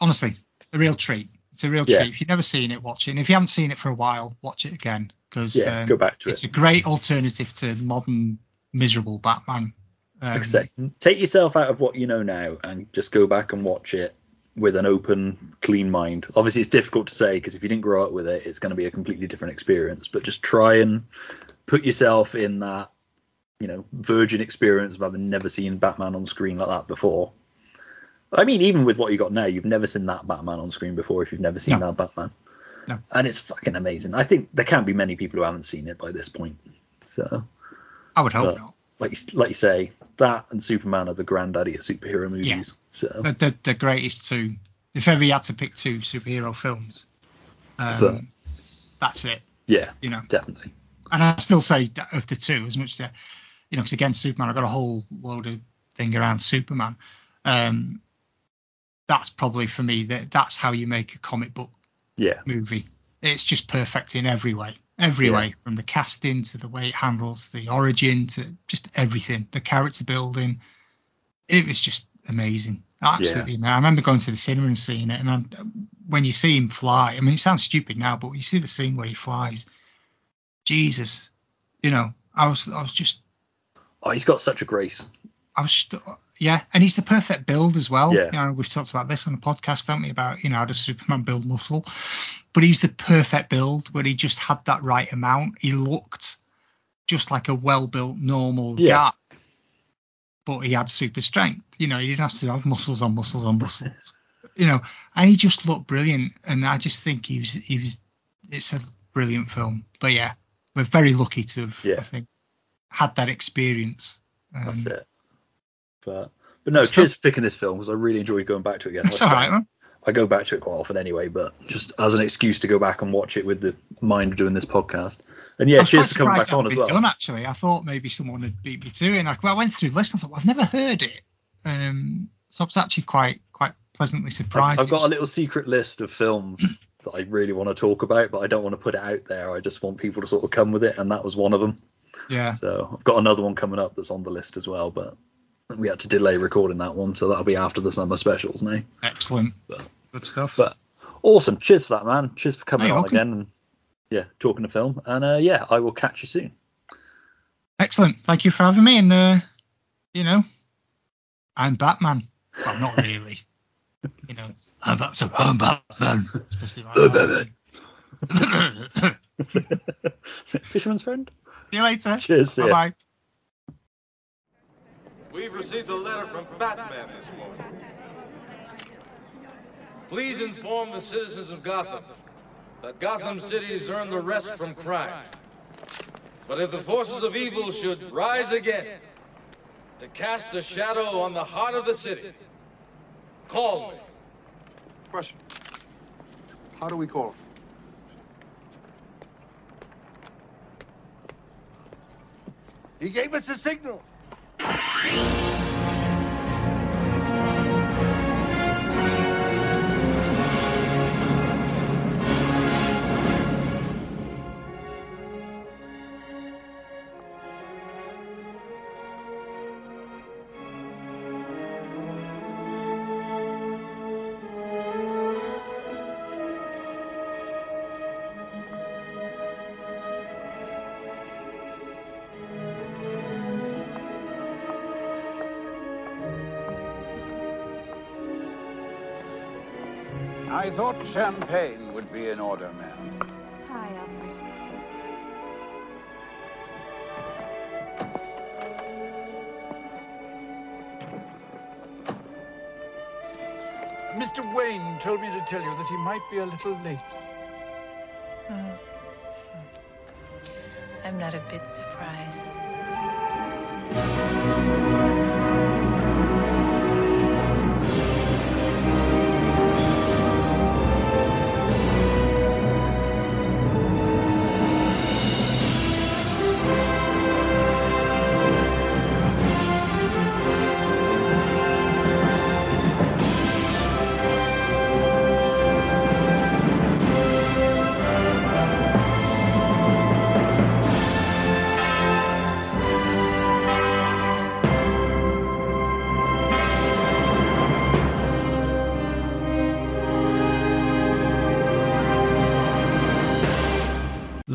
honestly, a real treat. It's a real Yeah. treat. If you've never seen it, watch it. And if you haven't seen it for a while, watch it again because Yeah, um, go back to it's it. a great alternative to modern miserable Batman. Um, Like I say, take yourself out of what you know now and just go back and watch it with an open, clean mind. Obviously, it's difficult to say because if you didn't grow up with it, it's going to be a completely different experience. But just try and put yourself in that, you know, virgin experience of having never seen Batman on screen like that before. I mean, even with what you got now, you've never seen that Batman on screen before. If you've never seen No. that Batman, No. and it's fucking amazing. I think there can't be many people who haven't seen it by this point. So I would hope but- not. Like you, like you say, that and Superman are the granddaddy of superhero movies. So The, the, the greatest two. If ever you had to pick two superhero films, um, But- that's it. yeah, You know, definitely. and I still say that of the two, as much as you know, because again, Superman, I've got a whole load of thing around Superman. Um, that's probably for me that that's how you make a comic book Yeah, movie. It's just perfect in every way, every Yeah. way, from the casting to the way it handles the origin to just everything, the character building. It was just amazing, absolutely. Man, I remember going to the cinema and seeing it, and i when you see him fly, I mean, it sounds stupid now, but you see the scene where he flies. Jesus, you know, I was, I was just oh, he's got such a grace. I was, st- yeah, and he's the perfect build as well. Yeah. You know, we've talked about this on the podcast, haven't we? About you know how does Superman build muscle, but he's the perfect build where he just had that right amount. He looked just like a well-built normal Yeah. guy, but he had super strength. You know, he didn't have to have muscles on muscles on muscles. [laughs] you know, and he just looked brilliant. And I just think he was, he was. It's a brilliant film. But yeah, we're very lucky to have, Yeah. I think, had that experience. Um, That's it. But but no, cheers for picking this film because I really enjoyed going back to it again. That's all right, man. I go back to it quite often anyway, but just as an excuse to go back and watch it with the mind of doing this podcast. And yeah, was cheers for coming back on as well. Done, actually, I thought maybe someone had beat me to it. And I, well, I went through the list. And I thought well, I've never heard it. Um, so I was actually quite quite pleasantly surprised. I've got a It was- little secret list of films [laughs] that I really want to talk about, but I don't want to put it out there. I just want people to sort of come with it, and that was one of them. yeah. So I've got another one coming up that's on the list as well, but we had to delay recording that one, so that'll be after the summer specials now. Excellent. But- Good stuff. But awesome, cheers for that, man. Cheers for coming Hey, on welcome. again, and yeah, talking to film. And uh, yeah, I will catch you soon. Excellent. Thank you for having me. And, uh, you know, I'm Batman. Well, not really. [laughs] you know, I'm, Bat- so I'm Batman. Especially like [laughs] that. [laughs] Fisherman's friend. See you later. Cheers. Bye bye. We've received a letter from Batman this morning. Please inform the citizens of Gotham that Gotham City has earned the rest from crime. But if the forces of evil should rise again to cast a shadow on the heart of the city, call me. Question. How do we call him? He gave us a signal. I thought champagne would be in order, ma'am. Hi, Alfred. Mr. Wayne told me to tell you that he might be a little late. Oh. I'm not a bit surprised.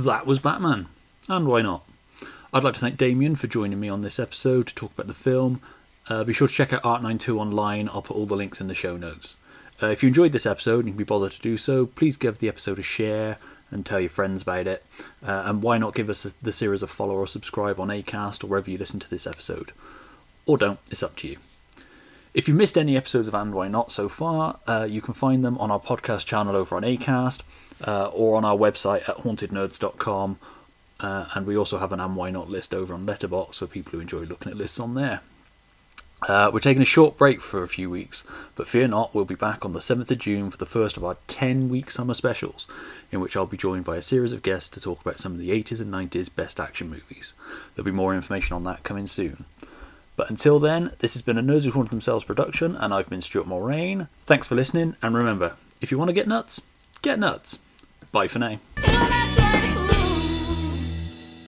That was Batman. And why not? I'd like to thank Damian for joining me on this episode to talk about the film. Uh, be sure to check out ArtNineTwo online. I'll put all the links in the show notes. Uh, if you enjoyed this episode and you can be bothered to do so, please give the episode a share and tell your friends about it. Uh, and why not give us a, the series a follow or subscribe on Acast or wherever you listen to this episode? Or don't, it's up to you. If you've missed any episodes of And Why Not so far, uh, you can find them on our podcast channel over on Acast uh, or on our website at hauntednerds.com. Uh, and we also have an And Why Not list over on Letterboxd for people who enjoy looking at lists on there. Uh, we're taking a short break for a few weeks, but fear not, we'll be back on the 7th of June for the first of our 10 week summer specials, in which I'll be joined by a series of guests to talk about some of the 80s and 90s best action movies. There'll be more information on that coming soon. But until then, this has been a Nerds Who Haunted Themselves production, and I've been Stuart Mulrain. Thanks for listening, and remember, if you want to get nuts, get nuts. Bye for now.